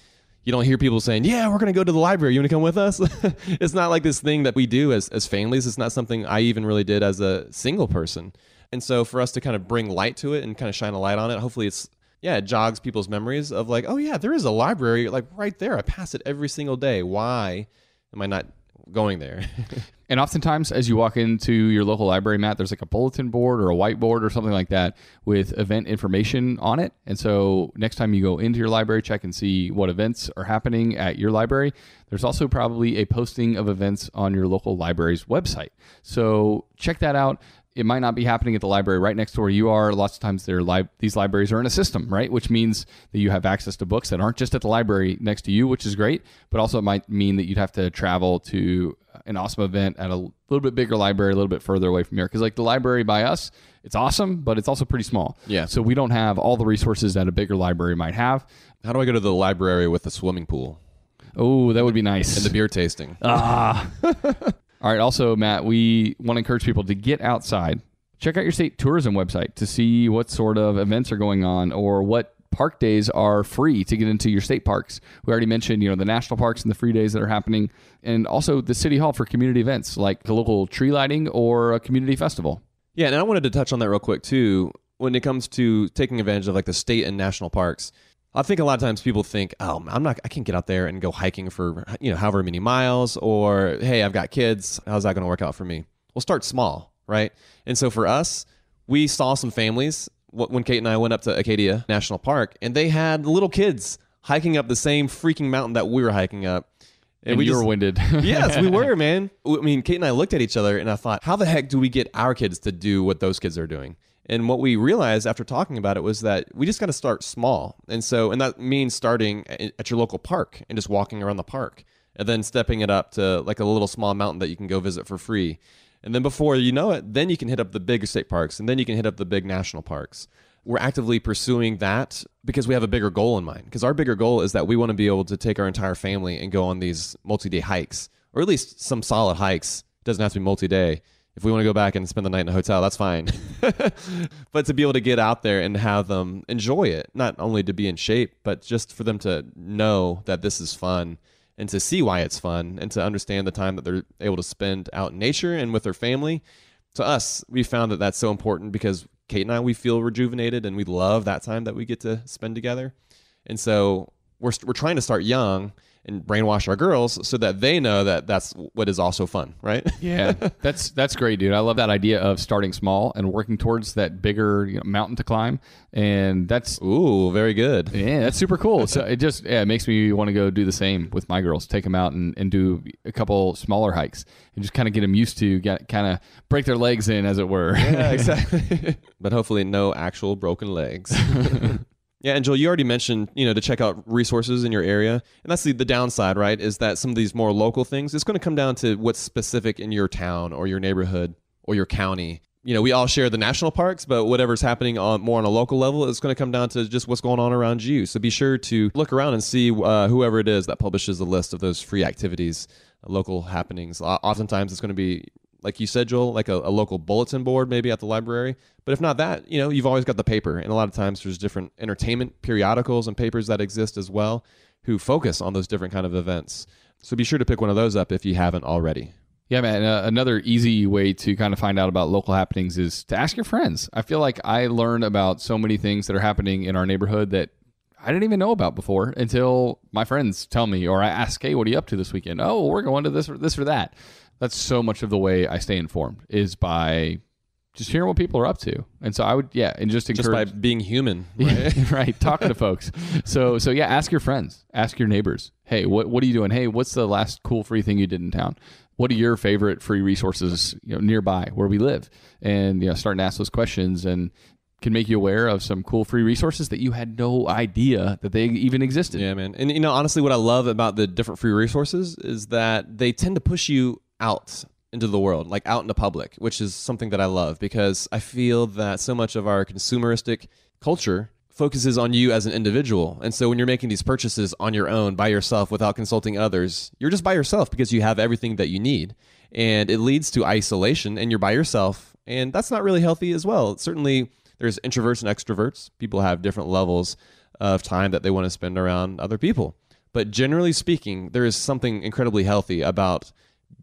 you don't hear people saying, "Yeah, we're going to go to the library. You want to come with us?" it's not like this thing that we do as as families. It's not something I even really did as a single person. And so for us to kind of bring light to it and kind of shine a light on it, hopefully it's yeah, it jogs people's memories of like, "Oh yeah, there is a library like right there. I pass it every single day. Why am I not going there?" And oftentimes, as you walk into your local library, Matt, there's like a bulletin board or a whiteboard or something like that with event information on it. And so, next time you go into your library, check and see what events are happening at your library. There's also probably a posting of events on your local library's website. So, check that out it might not be happening at the library right next to where you are. Lots of times, li- these libraries are in a system, right? Which means that you have access to books that aren't just at the library next to you, which is great. But also, it might mean that you'd have to travel to an awesome event at a little bit bigger library, a little bit further away from here. Because like the library by us, it's awesome, but it's also pretty small. Yeah. So we don't have all the resources that a bigger library might have. How do I go to the library with a swimming pool? Oh, that would be nice. And the beer tasting. Ah. All right. Also, Matt, we want to encourage people to get outside. Check out your state tourism website to see what sort of events are going on or what park days are free to get into your state parks. We already mentioned, you know, the national parks and the free days that are happening, and also the city hall for community events like the local tree lighting or a community festival. Yeah, and I wanted to touch on that real quick too. When it comes to taking advantage of like the state and national parks, I think a lot of times people think, "Oh, I'm not. I can't get out there and go hiking for you know however many miles," or "Hey, I've got kids. How's that going to work out for me?" We'll start small, right? And so for us, we saw some families when Kate and I went up to Acadia National Park, and they had little kids hiking up the same freaking mountain that we were hiking up. And, we you just- were winded. yes, we were, man. I mean, Kate and I looked at each other and I thought, how the heck do we get our kids to do what those kids are doing? And what we realized after talking about it was that we just got to start small. And so, and that means starting at your local park and just walking around the park and then stepping it up to like a little small mountain that you can go visit for free. And then before you know it, then you can hit up the big state parks and then you can hit up the big national parks. We're actively pursuing that because we have a bigger goal in mind. Because our bigger goal is that we want to be able to take our entire family and go on these multi day hikes, or at least some solid hikes. It doesn't have to be multi day. If we want to go back and spend the night in a hotel, that's fine. but to be able to get out there and have them enjoy it, not only to be in shape, but just for them to know that this is fun and to see why it's fun and to understand the time that they're able to spend out in nature and with their family. To us, we found that that's so important because Kate and I, we feel rejuvenated and we love that time that we get to spend together. And so we're, we're trying to start young and brainwash our girls so that they know that that's what is also fun, right? Yeah, that's that's great, dude. I love that idea of starting small and working towards that bigger you know, mountain to climb, and that's Ooh, very good. yeah, that's super cool. So it just yeah, it makes me want to go do the same with my girls. Take them out and, and do a couple smaller hikes and just kind of get them used to get kind of break their legs in, as it were. Yeah, exactly. but hopefully, no actual broken legs. Yeah, and Joel, you already mentioned, you know, to check out resources in your area, and that's the, the downside, right? Is that some of these more local things, it's going to come down to what's specific in your town or your neighborhood or your county. You know, we all share the national parks, but whatever's happening on more on a local level, it's going to come down to just what's going on around you. So be sure to look around and see uh, whoever it is that publishes a list of those free activities, local happenings. Oftentimes, it's going to be like you said, Joel, like a, a local bulletin board maybe at the library. But if not that, you know, you've always got the paper. And a lot of times there's different entertainment periodicals and papers that exist as well who focus on those different kind of events. So be sure to pick one of those up if you haven't already. Yeah, man. Uh, another easy way to kind of find out about local happenings is to ask your friends. I feel like I learn about so many things that are happening in our neighborhood that I didn't even know about before until my friends tell me, or I ask, "Hey, what are you up to this weekend?" Oh, we're going to this or this or that. That's so much of the way I stay informed is by just hearing what people are up to. And so I would, yeah, and just Just by being human, right? right? right. Talking to folks. So so yeah, ask your friends, ask your neighbors. Hey, what what are you doing? Hey, what's the last cool free thing you did in town? What are your favorite free resources you know nearby where we live? And you know, starting to ask those questions and can make you aware of some cool free resources that you had no idea that they even existed. Yeah, man. And you know, honestly, what I love about the different free resources is that they tend to push you out into the world, like out into public, which is something that I love because I feel that so much of our consumeristic culture focuses on you as an individual. And so when you're making these purchases on your own, by yourself, without consulting others, you're just by yourself because you have everything that you need. And it leads to isolation and you're by yourself. And that's not really healthy as well. Certainly, there's introverts and extroverts. People have different levels of time that they want to spend around other people. But generally speaking, there is something incredibly healthy about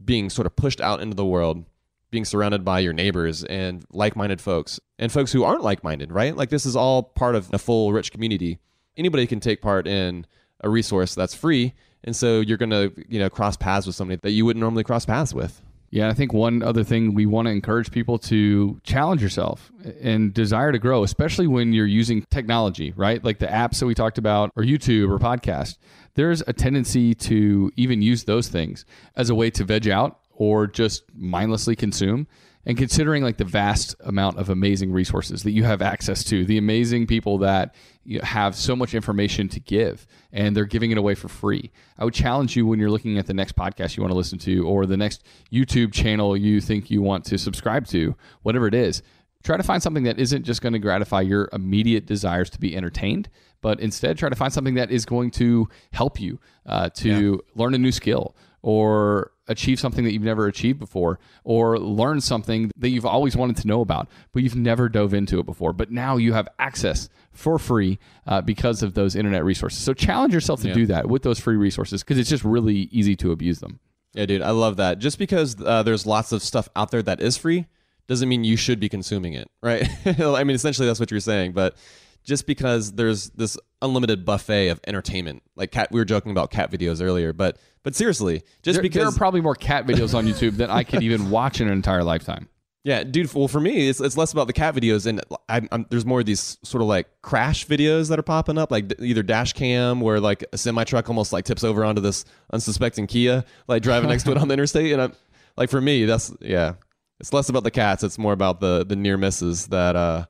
being sort of pushed out into the world, being surrounded by your neighbors and like minded folks and folks who aren't like minded, right? Like this is all part of a full, rich community. Anybody can take part in a resource that's free. And so you're going to, you know, cross paths with somebody that you wouldn't normally cross paths with. Yeah, I think one other thing we want to encourage people to challenge yourself and desire to grow, especially when you're using technology, right? Like the apps that we talked about, or YouTube or podcast. There's a tendency to even use those things as a way to veg out or just mindlessly consume. And considering like the vast amount of amazing resources that you have access to, the amazing people that have so much information to give, and they're giving it away for free. I would challenge you when you're looking at the next podcast you want to listen to, or the next YouTube channel you think you want to subscribe to, whatever it is. Try to find something that isn't just going to gratify your immediate desires to be entertained, but instead try to find something that is going to help you uh, to learn a new skill or achieve something that you've never achieved before or learn something that you've always wanted to know about but you've never dove into it before but now you have access for free uh, because of those internet resources. So challenge yourself to do that with those free resources because it's just really easy to abuse them. Yeah, dude, I love that. Just because uh, there's lots of stuff out there that is free doesn't mean you should be consuming it, right? I mean, essentially that's what you're saying, but just because there's this unlimited buffet of entertainment, like cat, we were joking about cat videos earlier, but but seriously, just there, there are probably more cat videos on youtube than i could even watch in an entire lifetime Yeah, dude. Well, for me, it's, it's less about the cat videos, and I, I'm, there's more of these sort of like crash videos that are popping up, like either dash cam where like a semi truck almost like tips over onto this unsuspecting Kia, like driving next to it on the interstate, and I'm like, for me, that's yeah, it's less about the cats, it's more about the the near misses that uh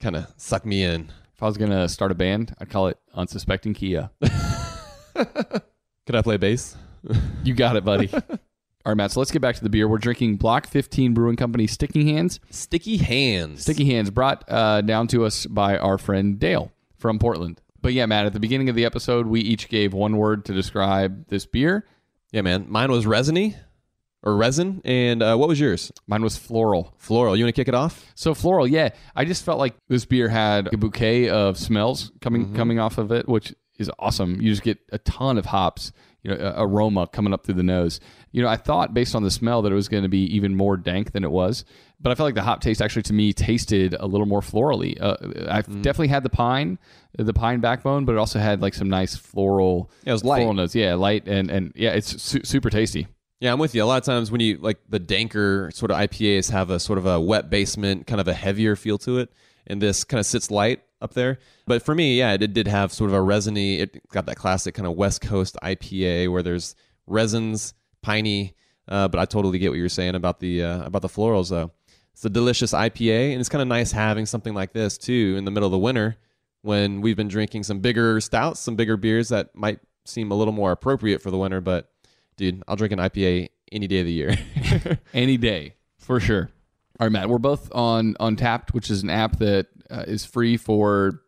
kind of suck me in. If I was gonna start a band, I'd call it Unsuspecting Kia. Could I play bass? You got it, buddy. All right, Matt. So let's get back to the beer. We're drinking Block 15 Brewing Company Sticky Hands. Sticky hands. Sticky Hands brought uh, down to us by our friend Dale from Portland. But yeah, Matt, at the beginning of the episode, we each gave one word to describe this beer. Yeah, man. Mine was resiny or resin, and uh, what was yours? Mine was floral. Floral. You want to kick it off? So floral, yeah. I just felt like this beer had a bouquet of smells coming coming off of it, which is awesome. You just get a ton of hops, you know, aroma coming up through the nose. You know, I thought based on the smell that it was going to be even more dank than it was, but I felt like the hop taste actually to me tasted a little more florally. Uh, I definitely had the pine, the pine backbone, but it also had like some nice floral. Yeah, it was light. Floral notes, yeah, light and and yeah, it's su- super tasty. Yeah, I'm with you. A lot of times when you like the danker sort of IPAs have a sort of a wet basement, kind of a heavier feel to it, and this kind of sits light up there. But for me, yeah, it did have sort of a resiny. It got that classic kind of West Coast IPA where there's resins, piney. Uh, but I totally get what you're saying about the uh, about the florals though. It's a delicious IPA, and it's kind of nice having something like this too in the middle of the winter when we've been drinking some bigger stouts, some bigger beers that might seem a little more appropriate for the winter. But dude, I'll drink an IPA any day of the year. any day for sure. All right, Matt, we're both on Untappd, which is an app that uh, is free for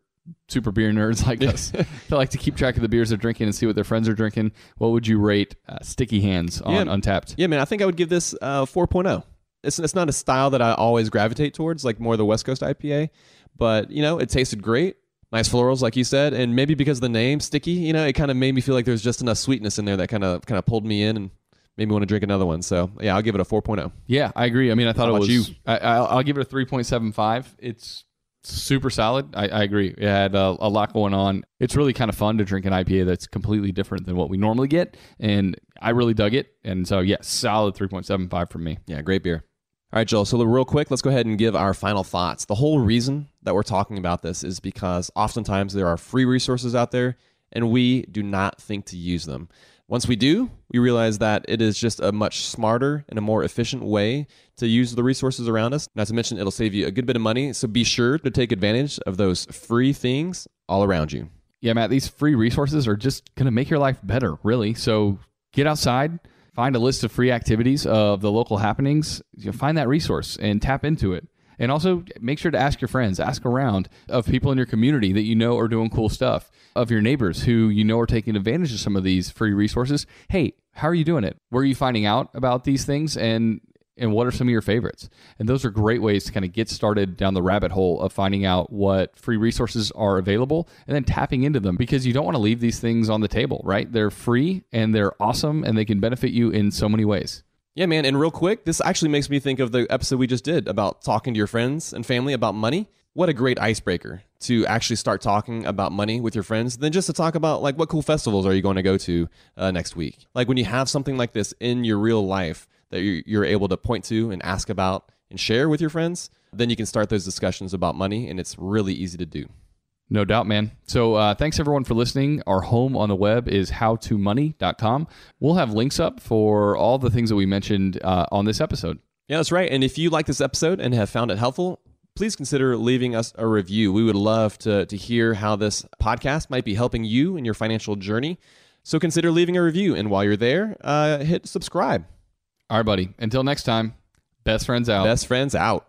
super beer nerds like us that like to keep track of the beers they're drinking and see what their friends are drinking. What would you rate uh, Sticky Hands on Yeah. Untappd? yeah, man, I think I would give this uh, 4.0. It's, it's not a style that I always gravitate towards, like more the West Coast IPA, but you know, it tasted great. Nice florals, like you said, and maybe because of the name Sticky, you know, it kind of made me feel like there's just enough sweetness in there that kind of kind of pulled me in and made me want to drink another one. So yeah, I'll give it a 4.0. Yeah, I agree. I mean, I thought How it was. you? I, I'll, I'll give it a three point seven five. It's super solid. I, I agree. It had a, a lot going on. It's really kind of fun to drink an IPA that's completely different than what we normally get, and I really dug it. And so, yeah, solid three point seven five from me. Yeah, great beer. All right, Joel. So, real quick, let's go ahead and give our final thoughts. The whole reason that we're talking about this is because oftentimes there are free resources out there, and we do not think to use them. Once we do, we realize that it is just a much smarter and a more efficient way to use the resources around us. Not to mention, it'll save you a good bit of money. So, be sure to take advantage of those free things all around you. Yeah, Matt, these free resources are just going to make your life better, really. So get outside, find a list of free activities of the local happenings, you know, find that resource and tap into it. And also make sure to ask your friends, ask around of people in your community that you know are doing cool stuff, of your neighbors who you know are taking advantage of some of these free resources. Hey, how are you doing it? Where are you finding out about these things? And and what are some of your favorites? And those are great ways to kind of get started down the rabbit hole of finding out what free resources are available and then tapping into them because you don't want to leave these things on the table, right? They're free and they're awesome and they can benefit you in so many ways. Yeah, man. And real quick, this actually makes me think of the episode we just did about talking to your friends and family about money. What a great icebreaker to actually start talking about money with your friends than just to talk about like what cool festivals are you going to go to uh, next week. Like when you have something like this in your real life that you're, you're able to point to and ask about and share with your friends, then you can start those discussions about money, and it's really easy to do. No doubt, man. So uh, thanks everyone for listening. Our home on the web is howtomoney.com. We'll have links up for all the things that we mentioned uh, on this episode. Yeah, that's right. And if you like this episode and have found it helpful, please consider leaving us a review. We would love to, to hear how this podcast might be helping you in your financial journey. So consider leaving a review. And while you're there, uh, hit subscribe. All right, buddy. Until next time, best friends out. Best friends out.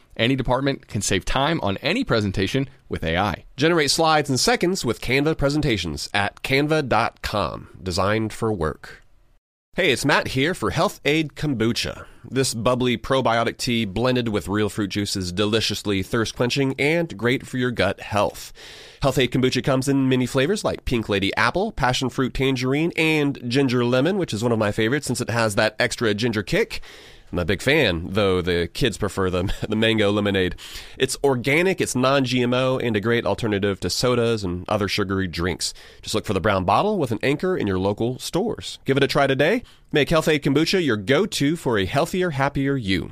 Any department can save time on any presentation with AI. Generate slides in seconds with Canva presentations at canva.com, designed for work. Hey, it's Matt here for Health-Ade Kombucha. This bubbly probiotic tea blended with real fruit juice is deliciously thirst quenching and great for your gut health. Health-Ade Kombucha comes in many flavors like Pink Lady Apple, Passion Fruit Tangerine, and Ginger Lemon, which is one of my favorites since it has that extra ginger kick. I'm a big fan, though the kids prefer the, the mango lemonade. It's organic, it's non GMO, and a great alternative to sodas and other sugary drinks. Just look for the brown bottle with an anchor in your local stores. Give it a try today. Make Health-Ade Kombucha your go to for a healthier, happier you.